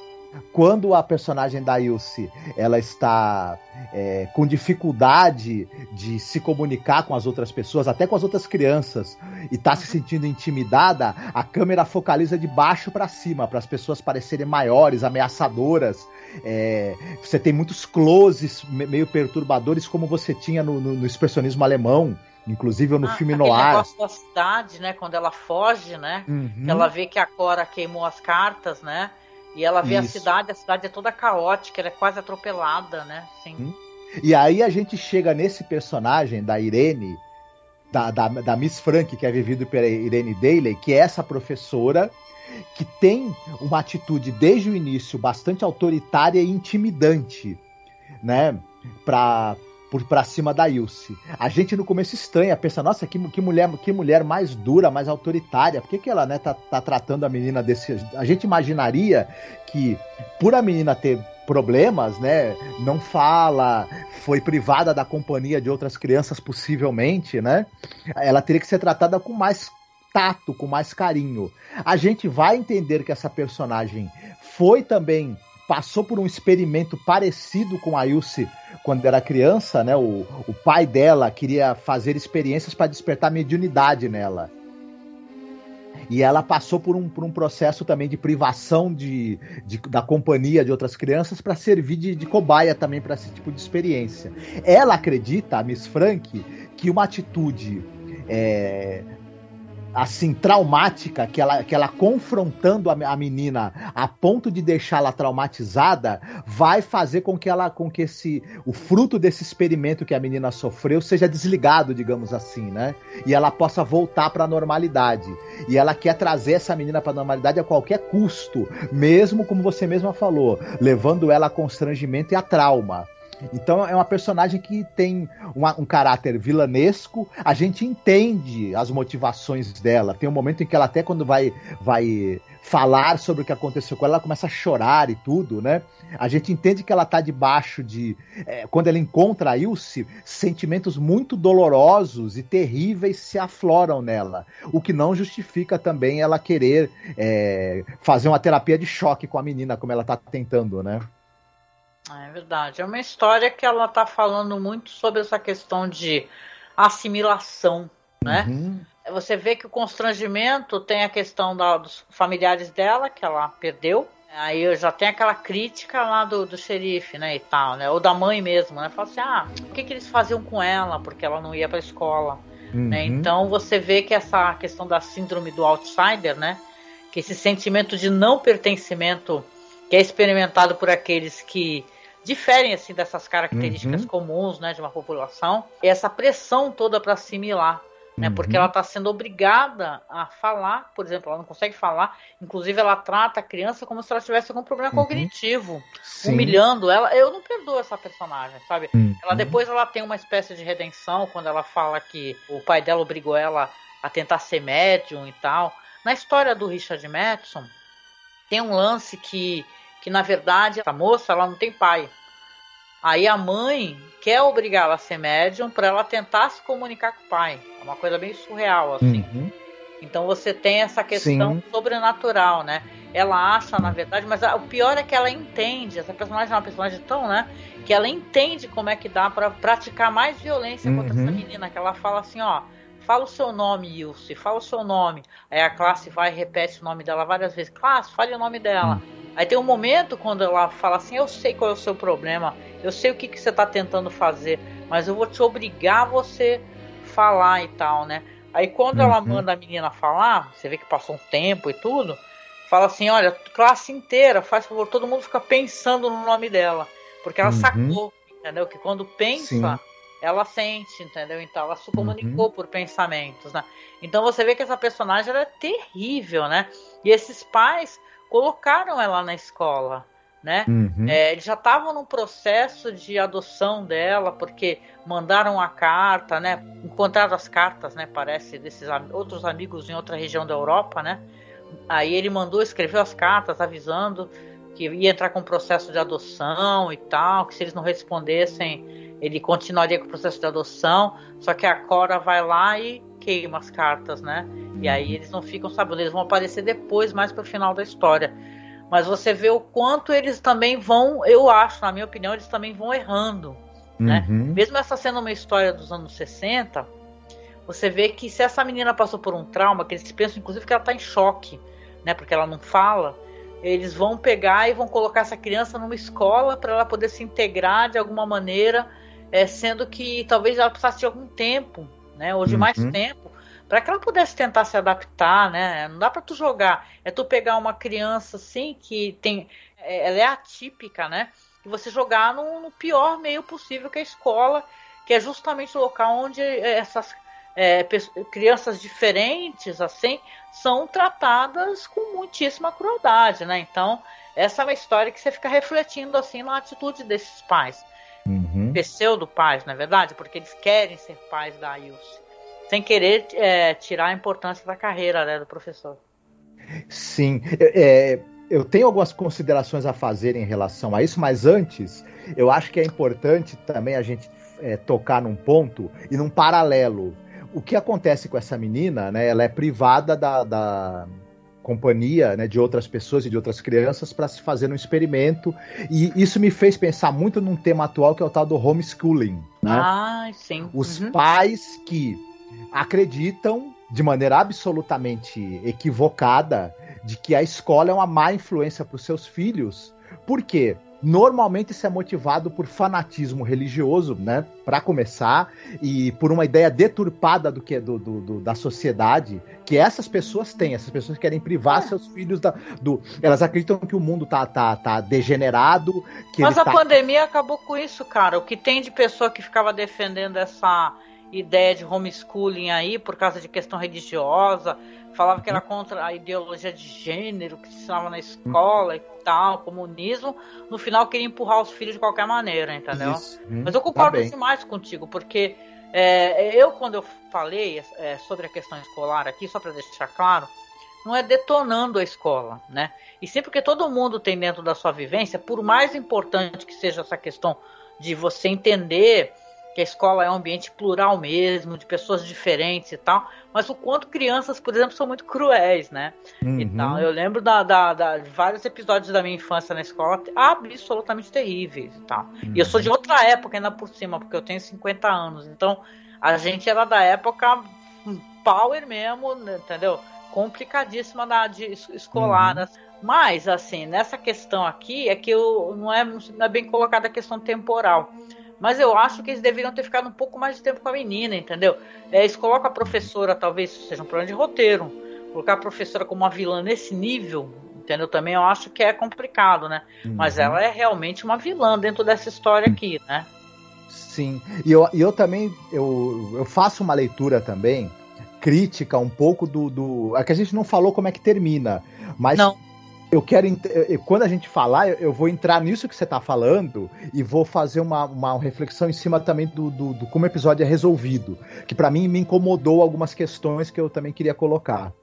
quando a personagem da Ilse ela está é, com dificuldade de se comunicar com as outras pessoas, até com as outras crianças, e está se sentindo intimidada, a câmera focaliza de baixo para cima, para as pessoas parecerem maiores, ameaçadoras. É, você tem muitos closes meio perturbadores, como você tinha no, no, no expressionismo alemão. Inclusive no ah, filme noir. negócio da cidade, né? Quando ela foge, né? Uhum. Ela vê que a Cora queimou as cartas, né? E ela vê Isso. a cidade, a cidade é toda caótica, ela é quase atropelada, né? Sim. Hum. E aí a gente chega nesse personagem da Irene, da, da, da Miss Frank, que é vivido pela Irene Daly, que é essa professora que tem uma atitude desde o início bastante autoritária e intimidante, né? Pra, por pra cima da Ilse. A gente no começo estranha, pensa, nossa, que, que, mulher, que mulher mais dura, mais autoritária. Por que, que ela né, tá, tá tratando a menina desse. A gente imaginaria que, por a menina ter problemas, né? Não fala, foi privada da companhia de outras crianças, possivelmente, né? Ela teria que ser tratada com mais tato, com mais carinho. A gente vai entender que essa personagem foi também passou por um experimento parecido com a Ilse quando era criança, né? O, o pai dela queria fazer experiências para despertar mediunidade nela. E ela passou por um, por um processo também de privação de, de da companhia de outras crianças para servir de, de cobaia também para esse tipo de experiência. Ela acredita, a Miss Frank, que uma atitude é, assim traumática que ela, que ela confrontando a, a menina a ponto de deixá-la traumatizada vai fazer com que ela com que esse o fruto desse experimento que a menina sofreu seja desligado digamos assim né? E ela possa voltar para a normalidade. E ela quer trazer essa menina para a normalidade a qualquer custo mesmo como você mesma falou levando ela a constrangimento e a trauma então é uma personagem que tem uma, um caráter vilanesco. A gente entende as motivações dela. Tem um momento em que ela até quando vai vai falar sobre o que aconteceu com ela, ela começa a chorar e tudo, né? A gente entende que ela tá debaixo de. É, quando ela encontra a Ilse, sentimentos muito dolorosos e terríveis se afloram nela. O que não justifica também ela querer é, fazer uma terapia de choque com a menina, como ela tá tentando, né? É verdade. É uma história que ela está falando muito sobre essa questão de assimilação, né? Uhum. Você vê que o constrangimento tem a questão da, dos familiares dela, que ela perdeu. Aí já tem aquela crítica lá do, do xerife, né, e tal, né? Ou da mãe mesmo, né? Fala assim, ah, o que, que eles faziam com ela? Porque ela não ia pra escola. Né? Uhum. Né? Então você vê que essa questão da síndrome do outsider, né? Que esse sentimento de não pertencimento que é experimentado por aqueles que diferem assim dessas características uhum. comuns, né, de uma população, essa pressão toda para assimilar né? Uhum. Porque ela está sendo obrigada a falar, por exemplo, ela não consegue falar, inclusive ela trata a criança como se ela tivesse algum problema uhum. cognitivo, Sim. humilhando ela. Eu não perdoo essa personagem, sabe? Uhum. Ela depois ela tem uma espécie de redenção quando ela fala que o pai dela obrigou ela a tentar ser médium e tal. Na história do Richard Madison, tem um lance que, que na verdade, essa moça ela não tem pai. Aí a mãe quer obrigá-la a ser médium para ela tentar se comunicar com o pai. É uma coisa bem surreal, assim. Uhum. Então você tem essa questão Sim. sobrenatural, né? Ela acha, na verdade, mas o pior é que ela entende. Essa personagem é uma personagem tão, né? Que ela entende como é que dá para praticar mais violência uhum. contra essa uhum. menina. Que ela fala assim, ó. Fala o seu nome, Ilse, fala o seu nome. Aí a classe vai e repete o nome dela várias vezes. Classe, fale o nome dela. Aí tem um momento quando ela fala assim: Eu sei qual é o seu problema, eu sei o que, que você está tentando fazer, mas eu vou te obrigar a você falar e tal, né? Aí quando uhum. ela manda a menina falar, você vê que passou um tempo e tudo, fala assim: Olha, classe inteira, faz favor, todo mundo fica pensando no nome dela, porque ela uhum. sacou, entendeu? Que quando pensa. Sim ela sente, entendeu? Então ela se comunicou uhum. por pensamentos, né? Então você vê que essa personagem é terrível, né? E esses pais colocaram ela na escola, né? Uhum. É, eles já estavam no processo de adoção dela, porque mandaram a carta, né? Encontraram as cartas, né? Parece desses outros amigos em outra região da Europa, né? Aí ele mandou, escreveu as cartas avisando que ia entrar com processo de adoção e tal, que se eles não respondessem, ele continuaria com o processo de adoção. Só que a Cora vai lá e queima as cartas, né? E aí eles não ficam sabendo, eles vão aparecer depois, mais pro final da história. Mas você vê o quanto eles também vão, eu acho, na minha opinião, eles também vão errando. Né? Uhum. Mesmo essa sendo uma história dos anos 60, você vê que se essa menina passou por um trauma, que eles pensam inclusive que ela está em choque, né? Porque ela não fala, eles vão pegar e vão colocar essa criança numa escola para ela poder se integrar de alguma maneira, é, sendo que talvez ela precisasse de algum tempo né? Ou de uhum. mais tempo, para que ela pudesse tentar se adaptar, né? Não dá para tu jogar. É tu pegar uma criança assim que tem, é, ela é atípica, né? E você jogar no, no pior meio possível que é a escola, que é justamente o local onde essas é, crianças diferentes assim são tratadas com muitíssima crueldade, né? Então essa é uma história que você fica refletindo assim na atitude desses pais uhum. pseudo pais, na é verdade, porque eles querem ser pais da Ilse, sem querer é, tirar a importância da carreira né, do professor. Sim, é, eu tenho algumas considerações a fazer em relação a isso, mas antes, eu acho que é importante também a gente é, tocar num ponto e num paralelo. O que acontece com essa menina, né? Ela é privada da, da companhia né, de outras pessoas e de outras crianças para se fazer um experimento. E isso me fez pensar muito num tema atual que é o tal do homeschooling. Né? Ah, sim. Os uhum. pais que acreditam de maneira absolutamente equivocada de que a escola é uma má influência para os seus filhos. Por quê? Normalmente isso é motivado por fanatismo religioso, né? Para começar, e por uma ideia deturpada do que do, do, do, da sociedade que essas pessoas têm. Essas pessoas querem privar é. seus filhos da, do. Elas acreditam que o mundo tá, tá, tá degenerado. Mas a tá... pandemia acabou com isso, cara. O que tem de pessoa que ficava defendendo essa ideia de homeschooling aí por causa de questão religiosa, falava que era uhum. contra a ideologia de gênero que se ensinava na escola e tal, comunismo, no final queria empurrar os filhos de qualquer maneira, entendeu? Hum, Mas eu concordo tá demais contigo, porque é, eu, quando eu falei é, sobre a questão escolar aqui, só para deixar claro, não é detonando a escola, né? E sempre que todo mundo tem dentro da sua vivência, por mais importante que seja essa questão de você entender que a escola é um ambiente plural mesmo, de pessoas diferentes e tal, mas o quanto crianças, por exemplo, são muito cruéis, né? Uhum. E tal. Eu lembro da, da, da, de vários episódios da minha infância na escola absolutamente terríveis e tal. Uhum. E eu sou de outra época ainda por cima, porque eu tenho 50 anos, então a gente era da época power mesmo, né, entendeu? Complicadíssima da de escolar. Uhum. Mas, assim, nessa questão aqui, é que eu, não, é, não é bem colocada a questão temporal. Mas eu acho que eles deveriam ter ficado um pouco mais de tempo com a menina, entendeu? É, eles colocam a professora, talvez seja um problema de roteiro. Colocar a professora como uma vilã nesse nível, entendeu? Também eu acho que é complicado, né? Uhum. Mas ela é realmente uma vilã dentro dessa história aqui, né? Sim. E eu, e eu também eu, eu faço uma leitura também crítica um pouco do, do. É que a gente não falou como é que termina. Mas não eu quero. Quando a gente falar, eu vou entrar nisso que você está falando e vou fazer uma, uma reflexão em cima também do, do, do como o episódio é resolvido. Que para mim me incomodou algumas questões que eu também queria colocar.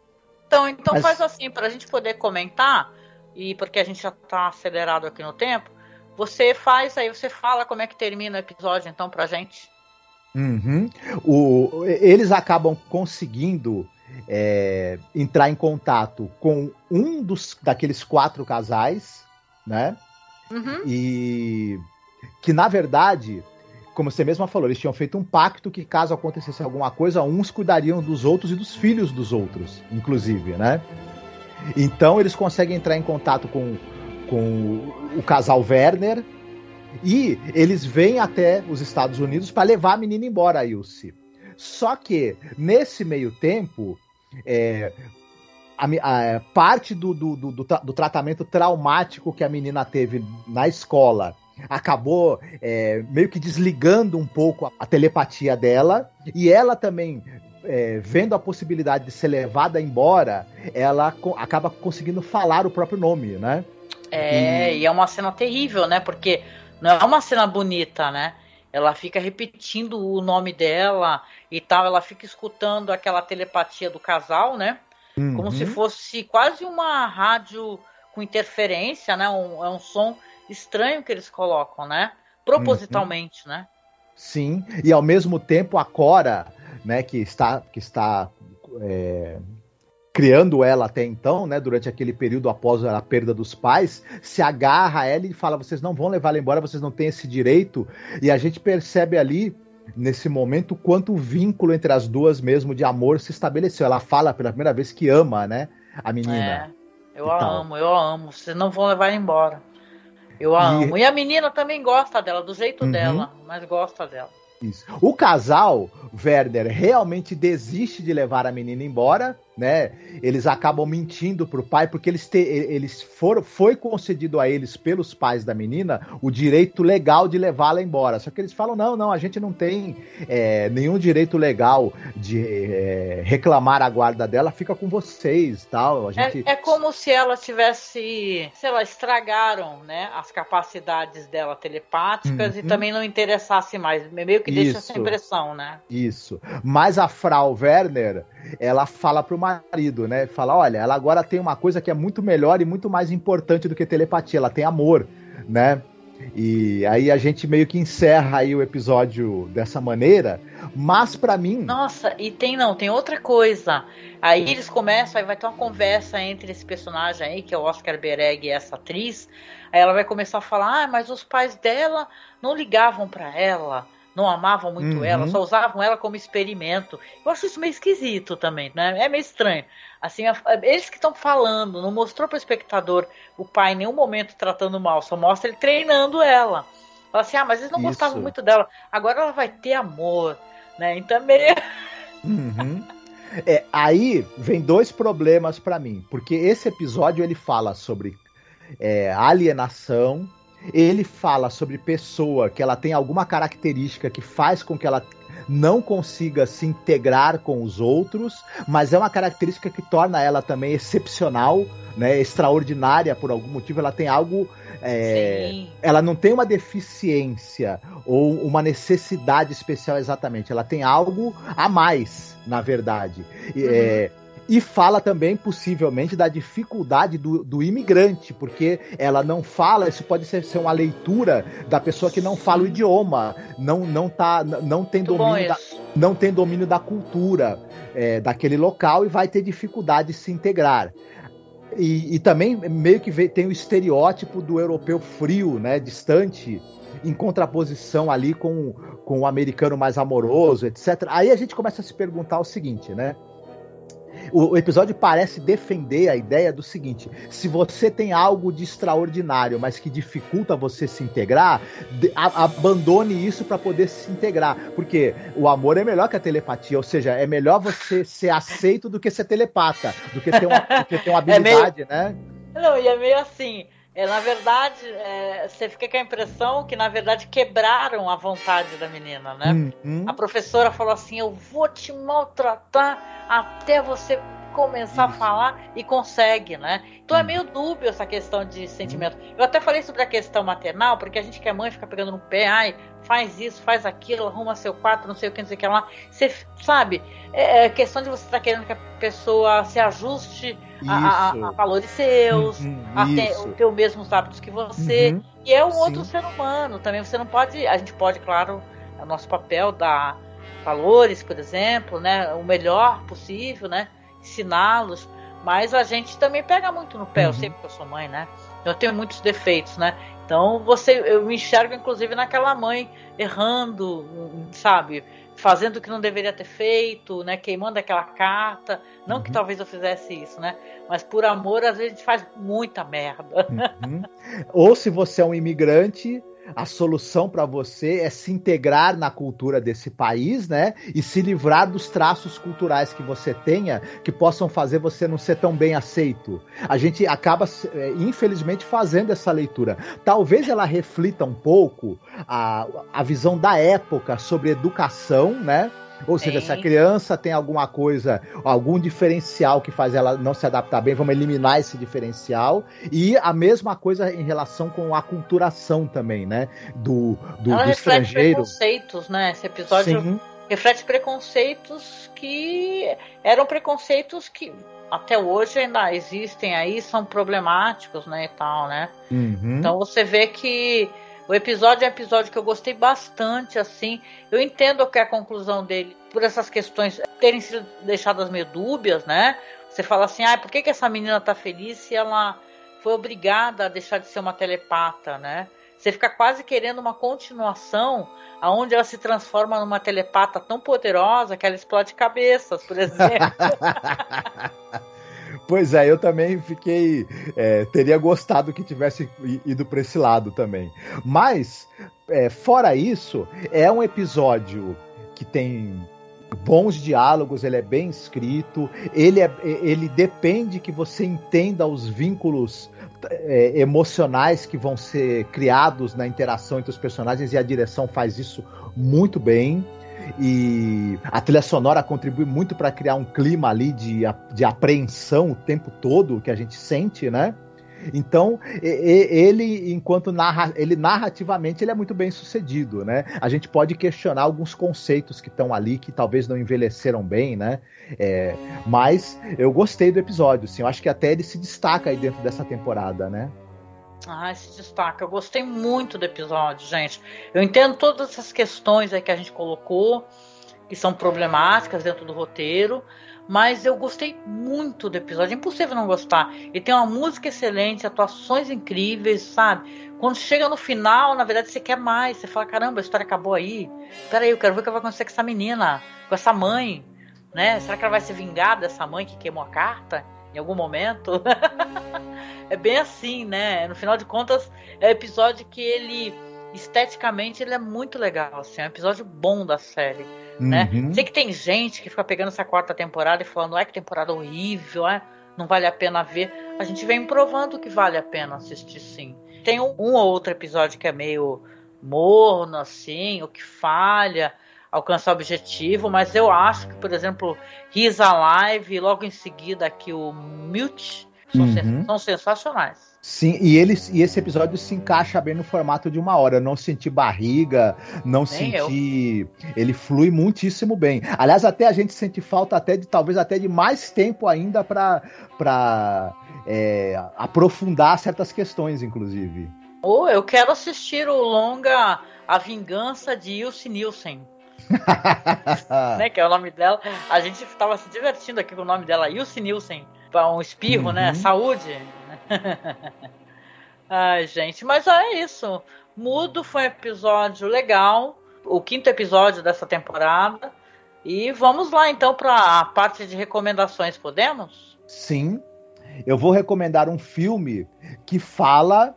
Então, então Mas... faz assim, para a gente poder comentar, e porque a gente já está acelerado aqui no tempo, você faz aí, você fala como é que termina o episódio, então, pra gente. Uhum. O, eles acabam conseguindo é, entrar em contato com um dos daqueles quatro casais, né? Uhum. E que na verdade, como você mesma falou, eles tinham feito um pacto que caso acontecesse alguma coisa, uns cuidariam dos outros e dos filhos dos outros, inclusive, né? Então eles conseguem entrar em contato com, com o casal Werner e eles vêm até os Estados Unidos para levar a menina embora, Ilse. Só que nesse meio tempo é, a, a, parte do, do, do, do, tratamento traumático que a menina teve na escola acabou é, meio que desligando um pouco a, a telepatia dela e ela também é, vendo a possibilidade de ser levada embora, ela co acaba conseguindo falar o próprio nome, né? É, e... e... é uma cena terrível, né? Porque não é uma cena bonita, né? Ela fica repetindo o nome dela e tal, ela fica escutando aquela telepatia do casal, né? Uhum. Como se fosse quase uma rádio com interferência, né? Um, é um som estranho que eles colocam, né? Propositalmente, uhum. né? Sim, e ao mesmo tempo a Cora, né, que está, que está é, criando ela até então, né, durante aquele período após a perda dos pais, se agarra a ela e fala: vocês não vão levá-la embora, vocês não têm esse direito. E a gente percebe ali nesse momento quanto o vínculo entre as duas mesmo de amor se estabeleceu. Ela fala pela primeira vez que ama, né, a menina. É, eu a amo, eu a amo. Vocês não vão levar embora. Eu a e... amo. E a menina também gosta dela, do jeito uhum. dela, mas gosta dela. Isso. O casal, Werner, realmente desiste de levar a menina embora né? Eles acabam mentindo pro pai porque eles, te, eles foram, foi concedido a eles pelos pais da menina o direito legal de levá-la embora. Só que eles falam não, não, a gente não tem é, nenhum direito legal de é, reclamar a guarda dela, fica com vocês, tal. A gente... é, é como se ela tivesse, sei lá, estragaram, né, as capacidades dela telepáticas uhum. e também não interessasse mais, meio que deixa Isso. essa impressão, né? Isso. Mas a Frau Werner, ela fala pro marido, né? Fala, olha, ela agora tem uma coisa que é muito melhor e muito mais importante do que telepatia, ela tem amor, né? E aí a gente meio que encerra aí o episódio dessa maneira, mas para mim. Nossa, e tem não, tem outra coisa. Aí eles começam, aí vai ter uma conversa entre esse personagem aí, que é o Oscar Bereg e essa atriz. Aí ela vai começar a falar: "Ah, mas os pais dela não ligavam para ela" não amavam muito uhum. ela, só usavam ela como experimento. Eu acho isso meio esquisito também, né? É meio estranho. Assim, eles que estão falando, não mostrou para o espectador o pai em nenhum momento tratando mal, só mostra ele treinando ela. Fala assim, ah, mas eles não isso. gostavam muito dela. Agora ela vai ter amor, né? Então é meio... Uhum. É, aí vem dois problemas para mim, porque esse episódio ele fala sobre é, alienação ele fala sobre pessoa que ela tem alguma característica que faz com que ela não consiga se integrar com os outros, mas é uma característica que torna ela também excepcional, né, extraordinária por algum motivo. Ela tem algo, é, ela não tem uma deficiência ou uma necessidade especial exatamente. Ela tem algo a mais, na verdade. Uhum. É, e fala também, possivelmente, da dificuldade do, do imigrante, porque ela não fala, isso pode ser, ser uma leitura da pessoa que não fala o idioma, não, não, tá, não, tem, domínio da, não tem domínio da cultura é, daquele local e vai ter dificuldade de se integrar. E, e também meio que tem o estereótipo do europeu frio, né, distante, em contraposição ali com, com o americano mais amoroso, etc. Aí a gente começa a se perguntar o seguinte, né? O, episódio parece defender a ideia do seguinte: se você tem algo de extraordinário, mas que dificulta você se integrar, de, a, abandone isso para poder se integrar. Porque o amor é melhor que a telepatia, ou seja, é melhor você ser aceito do que ser telepata, do que ter uma, que ter uma habilidade, é meio... né? Não, e é meio assim. É, na verdade, é, você fica com a impressão que, na verdade, quebraram a vontade da menina, né? Uhum. A professora falou assim: Eu vou te maltratar até você começar a falar e consegue, né? Então é meio dúbio essa questão de sentimento. Eu até falei sobre a questão maternal, porque a gente que é mãe fica pegando no pé, ai, faz isso, faz aquilo, arruma seu quarto, não sei o que, não sei o que lá. Você sabe, é, é questão de você estar tá querendo que a pessoa se ajuste a, a, a, valores seus, uhum, a ter, ter os mesmos hábitos que você. Uhum, e é um sim. outro ser humano também. Você não pode. A gente pode, claro, é o nosso papel dar valores, por exemplo, né? O melhor possível, né? Ensiná-los. Mas a gente também pega muito no pé. Uhum. Eu sei porque eu sou mãe, né? Eu tenho muitos defeitos, né? Então você, eu me enxergo inclusive naquela mãe errando, sabe? fazendo o que não deveria ter feito, né? Queimando aquela carta. Não uhum. que talvez eu fizesse isso, né? Mas por amor, às vezes a gente faz muita merda. Uhum. Ou se você é um imigrante, a solução para você é se integrar na cultura desse país, né? E se livrar dos traços culturais que você tenha que possam fazer você não ser tão bem aceito. A gente acaba, é, infelizmente, fazendo essa leitura. Talvez ela reflita um pouco a, a visão da época sobre educação, né? Ou seja, se a criança tem alguma coisa, algum diferencial que faz ela não se adaptar bem, vamos eliminar esse diferencial. E a mesma coisa em relação com a culturação também, né? Do, do, ela do estrangeiro. preconceitos, né? Esse episódio Sim. reflete preconceitos que eram preconceitos que até hoje ainda existem aí, são problemáticos, né, e tal, né? Uhum. Então você vê que o episódio é um episódio que eu gostei bastante, assim. Eu entendo que é a conclusão dele, por essas questões terem sido deixadas meio dúbias, né? Você fala assim, ah, por que, que essa menina tá feliz se ela foi obrigada a deixar de ser uma telepata, né? Você fica quase querendo uma continuação aonde ela se transforma numa telepata tão poderosa que ela explode cabeças, por exemplo. Pois é, eu também fiquei. É, teria gostado que tivesse ido para esse lado também. Mas, é, fora isso, é um episódio que tem bons diálogos, ele é bem escrito, ele, é, ele depende que você entenda os vínculos é, emocionais que vão ser criados na interação entre os personagens e a direção faz isso muito bem e a trilha sonora contribui muito para criar um clima ali de, de apreensão o tempo todo que a gente sente, né? Então, ele, enquanto narra, ele narrativamente ele é muito bem sucedido, né? A gente pode questionar alguns conceitos que estão ali que talvez não envelheceram bem, né? É, mas eu gostei do episódio, sim. Eu acho que até ele se destaca aí dentro dessa temporada, né? Ah, se destaca. Eu gostei muito do episódio, gente. Eu entendo todas essas questões aí que a gente colocou, que são problemáticas dentro do roteiro, mas eu gostei muito do episódio. É impossível não gostar. Ele tem uma música excelente, atuações incríveis, sabe? Quando chega no final, na verdade, você quer mais. Você fala, caramba, a história acabou aí. Peraí, eu quero ver o que vai acontecer com essa menina, com essa mãe, né? Será que ela vai se vingar dessa mãe que queimou a carta? Em algum momento. é bem assim, né? No final de contas, é um episódio que ele esteticamente ele é muito legal, assim, é um episódio bom da série, né? uhum. né? Sei que tem gente que fica pegando essa quarta temporada e falando, ai que temporada horrível, é? não vale a pena ver. A gente vem provando que vale a pena assistir sim. Tem um, um ou outro episódio que é meio morno, assim, ou que falha, alcançar o objetivo, mas eu acho que, por exemplo, He's Alive e logo em seguida aqui o Mute são, uhum. são sensacionais. Sim, e, ele, e esse episódio se encaixa bem no formato de uma hora. Eu não senti barriga, não Nem senti. Eu. Ele flui muitíssimo bem. Aliás, até a gente sente falta até de talvez até de mais tempo ainda para é, aprofundar certas questões, inclusive. Ou oh, eu quero assistir o longa A Vingança de Ilse Nielsen. né, que é o nome dela. A gente estava se divertindo aqui com o nome dela, Ilse Nielsen. Um espirro, né? uhum. né? Saúde. Ai, gente, mas é isso. Mudo foi um episódio legal, o quinto episódio dessa temporada. E vamos lá então para a parte de recomendações, podemos? Sim. Eu vou recomendar um filme que fala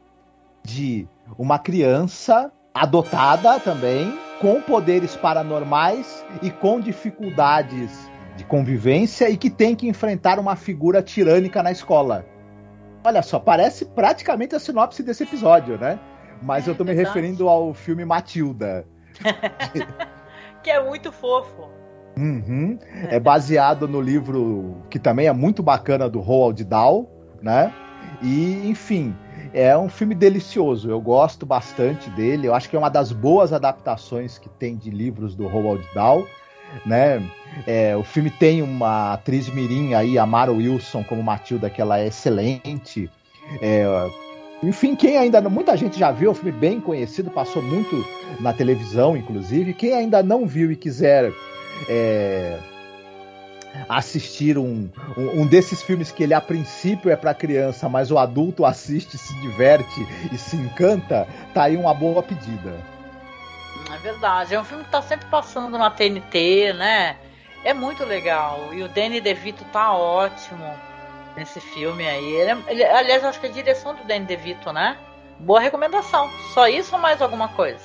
de uma criança adotada também, com poderes paranormais e com dificuldades de convivência e que tem que enfrentar uma figura tirânica na escola. Olha só, parece praticamente a sinopse desse episódio, né? Mas eu tô me referindo ao filme Matilda. que é muito fofo. Uhum. É baseado no livro que também é muito bacana do Roald Dahl, né? E, enfim, é um filme delicioso. Eu gosto bastante dele. Eu acho que é uma das boas adaptações que tem de livros do Roald Dahl, né? É, o filme tem uma atriz mirim aí, a Mara Wilson, como Matilda, que ela é excelente. É, enfim, quem ainda. Muita gente já viu, é um filme bem conhecido, passou muito na televisão, inclusive. Quem ainda não viu e quiser é, assistir um, um, um, desses filmes que ele a princípio é para criança, mas o adulto assiste, se diverte e se encanta, tá aí uma boa pedida. É verdade, é um filme que tá sempre passando na TNT, né? É muito legal. E o Danny DeVito tá ótimo nesse filme aí. Ele, é, ele, aliás, acho que é a direção do Danny DeVito, né? Boa recomendação. Só isso ou mais alguma coisa?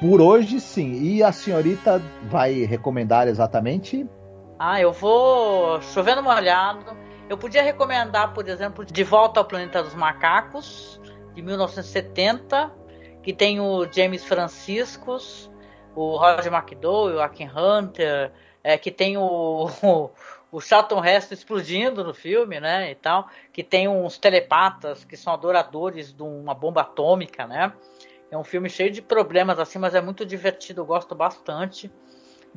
Por hoje, sim. E a senhorita vai recomendar exatamente? Ah, eu vou chovendo molhado. Eu podia recomendar, por exemplo, De Volta ao Planeta dos Macacos, de 1970, que tem o James Franciscus, o Roger McDowell, o Akin Hunter, é, que tem o, o, o explodindo no filme, né, e tal, que tem uns telepatas que são adoradores de uma bomba atômica, né, é um filme cheio de problemas assim, mas é muito divertido, eu gosto bastante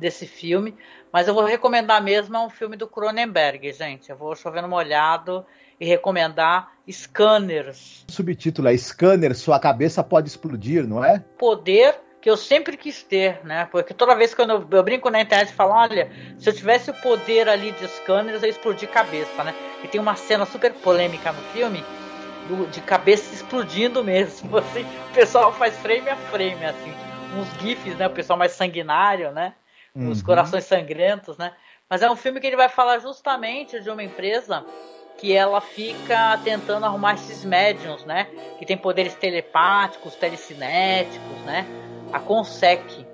desse filme, mas eu vou recomendar mesmo é um filme do Cronenberg, gente, eu vou chovendo molhado e recomendar Scanners. O subtítulo é Scanner, sua cabeça pode explodir, não é? Poder que eu sempre quis ter, né? Porque toda vez que eu, eu brinco na internet e falo, olha, se eu tivesse o poder ali de scanners, eu explodir cabeça, né? E tem uma cena super polêmica no filme do, de cabeça explodindo mesmo. Assim, o pessoal faz frame a frame, assim, uns gifs, né? O pessoal mais sanguinário, né? Uhum. Os corações sangrentos, né? Mas é um filme que ele vai falar justamente de uma empresa que ela fica tentando arrumar esses médiums, né? Que tem poderes telepáticos, telecinéticos, né? a Consec,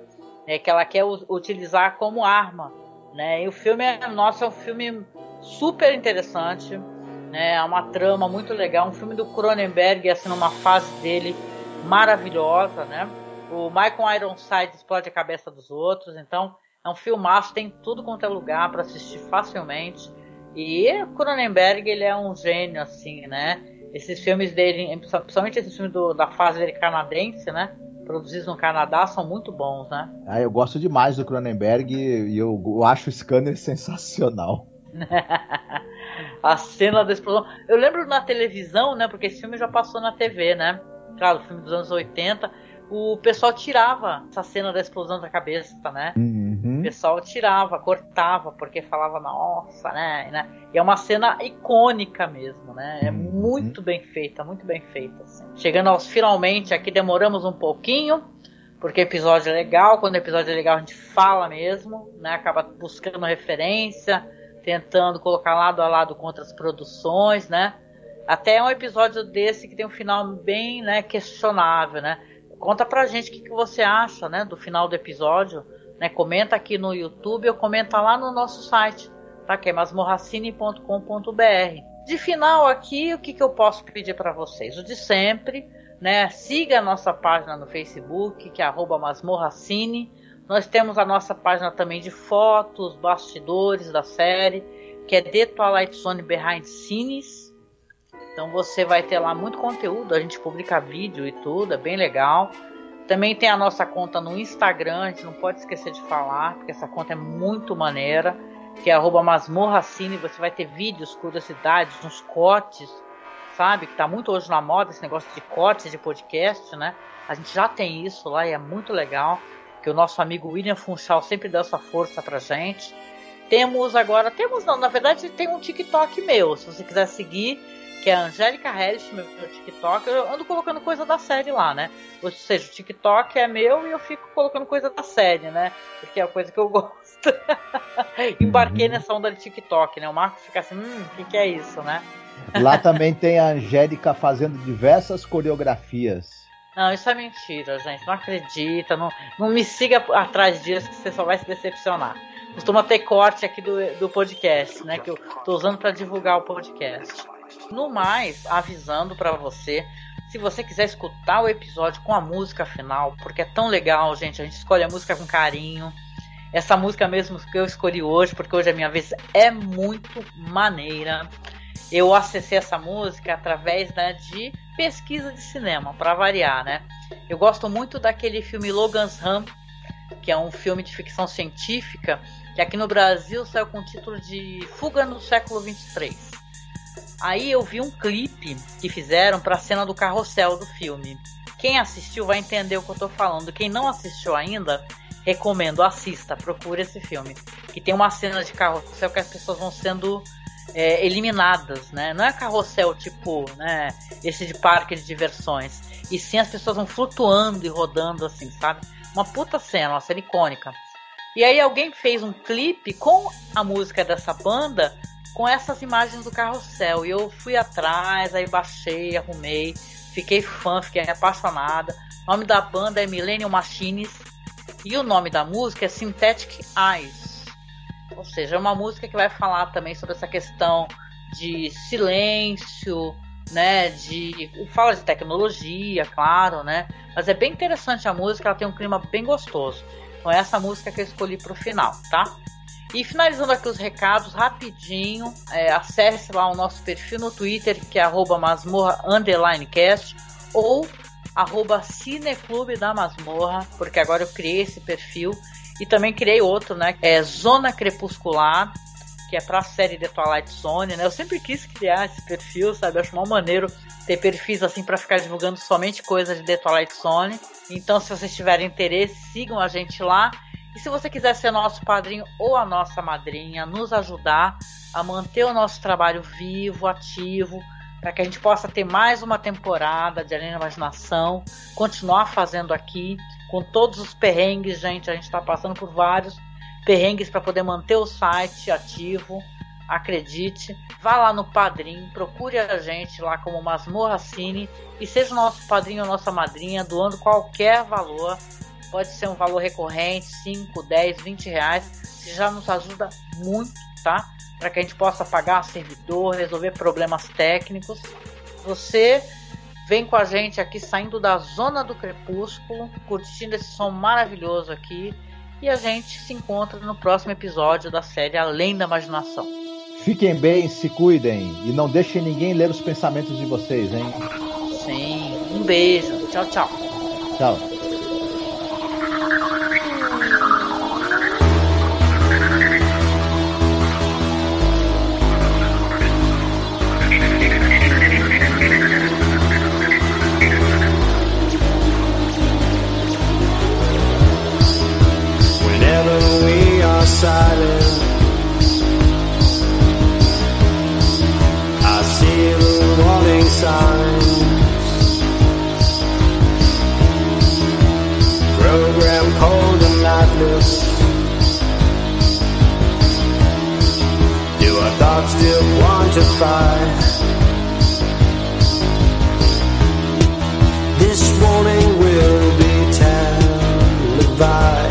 né, que ela quer utilizar como arma. Né? E o filme é, nossa, é um filme super interessante, né? é uma trama muito legal, um filme do Cronenberg, assim, numa fase dele maravilhosa, né? O Michael Ironside explode a cabeça dos outros, então é um filmaço, tem tudo quanto é lugar para assistir facilmente. E o Cronenberg, ele é um gênio, assim, né? Esses filmes dele, principalmente esse filme do, da fase dele canadense, né? produzidos no Canadá são muito bons, né? Ah, eu gosto demais do Cronenberg e eu, eu acho o Scanner sensacional. a cena da explosão. Eu lembro na televisão, né? Porque esse filme já passou na TV, né? Claro, filme dos anos 80 o pessoal tirava essa cena da explosão da cabeça, né? Uhum. Pessoal tirava, cortava, porque falava, nossa, né? né? E é uma cena icônica mesmo, né? É uhum. muito bem feita, muito bem feita. Assim. Chegando aos finalmente, aqui demoramos um pouquinho, porque episódio é legal. Quando o episódio é legal, a gente fala mesmo, né? Acaba buscando referência, tentando colocar lado a lado com outras produções, né? Até um episódio desse que tem um final bem né, questionável, né? Conta pra gente o que, que você acha, né, do final do episódio. Né? Comenta aqui no YouTube ou comenta lá no nosso site, tá? Que é masmorracine.com.br. De final aqui, o que, que eu posso pedir para vocês? O de sempre, né? Siga a nossa página no Facebook, que é masmorracine. Nós temos a nossa página também de fotos, bastidores da série, que é The Twilight Zone Behind Scenes. Então você vai ter lá muito conteúdo, a gente publica vídeo e tudo, é bem legal. Também tem a nossa conta no Instagram, a gente não pode esquecer de falar, porque essa conta é muito maneira, que é masmorracine, você vai ter vídeos, curiosidades, uns cortes, sabe? Que tá muito hoje na moda esse negócio de cortes de podcast, né? A gente já tem isso lá e é muito legal, que o nosso amigo William Funchal sempre dá essa força pra gente. Temos agora, temos não, na verdade tem um TikTok meu, se você quiser seguir, que é a Angélica Harris, meu, meu TikTok. Eu ando colocando coisa da série lá, né? Ou seja, o TikTok é meu e eu fico colocando coisa da série, né? Porque é a coisa que eu gosto. Embarquei uhum. nessa onda de TikTok, né? O Marco fica assim, hum, o que, que é isso, né? Lá também tem a Angélica fazendo diversas coreografias. Não, isso é mentira, gente. Não acredita. Não, não me siga atrás disso que você só vai se decepcionar. Costuma ter corte aqui do, do podcast, né? Que eu tô usando para divulgar o podcast. No mais, avisando para você, se você quiser escutar o episódio com a música final, porque é tão legal, gente. A gente escolhe a música com carinho. Essa música mesmo que eu escolhi hoje, porque hoje é minha vez, é muito maneira eu acessei essa música através né, de pesquisa de cinema, para variar, né? Eu gosto muito daquele filme Logan's Run, que é um filme de ficção científica, que aqui no Brasil saiu com o título de Fuga no século 23. Aí eu vi um clipe que fizeram para a cena do carrossel do filme. Quem assistiu vai entender o que eu estou falando. Quem não assistiu ainda, recomendo, assista, procure esse filme. Que tem uma cena de carrossel que as pessoas vão sendo é, eliminadas, né? Não é carrossel tipo, né? Esse de parque de diversões. E sim as pessoas vão flutuando e rodando assim, sabe? Uma puta cena, uma cena icônica. E aí alguém fez um clipe com a música dessa banda com essas imagens do carrossel. E eu fui atrás, aí baixei, arrumei, fiquei fã, fiquei apaixonada. O nome da banda é Millennium Machines e o nome da música é Synthetic Eyes. Ou seja, é uma música que vai falar também sobre essa questão de silêncio, né? De fala de tecnologia, claro, né? Mas é bem interessante a música, ela tem um clima bem gostoso. Então é essa música que eu escolhi para o final, tá? E finalizando aqui os recados, rapidinho, é, acesse lá o nosso perfil no Twitter, que é arroba ou arroba cineclube da masmorra, porque agora eu criei esse perfil e também criei outro, né? É Zona Crepuscular, que é pra série The Twilight Zone, né? Eu sempre quis criar esse perfil, sabe? Eu acho mal maneiro ter perfis assim para ficar divulgando somente coisas de The Twilight Zone. Então, se vocês tiverem interesse, sigam a gente lá. E se você quiser ser nosso padrinho ou a nossa madrinha, nos ajudar a manter o nosso trabalho vivo, ativo, para que a gente possa ter mais uma temporada de Além da Imaginação, continuar fazendo aqui com todos os perrengues, gente. A gente está passando por vários perrengues para poder manter o site ativo. Acredite, vá lá no Padrim, procure a gente lá como Masmorra Cine e seja o nosso padrinho ou nossa madrinha, doando qualquer valor. Pode ser um valor recorrente, 5, 10, 20 reais, que já nos ajuda muito, tá? Para que a gente possa pagar servidor, resolver problemas técnicos. Você Vem com a gente aqui saindo da zona do crepúsculo, curtindo esse som maravilhoso aqui. E a gente se encontra no próximo episódio da série Além da Imaginação. Fiquem bem, se cuidem e não deixem ninguém ler os pensamentos de vocês, hein? Sim, um beijo. Tchau, tchau. Tchau. Silence. I see the warning signs. Program cold and lifeless. Do our thoughts still quantify? This warning will be televised.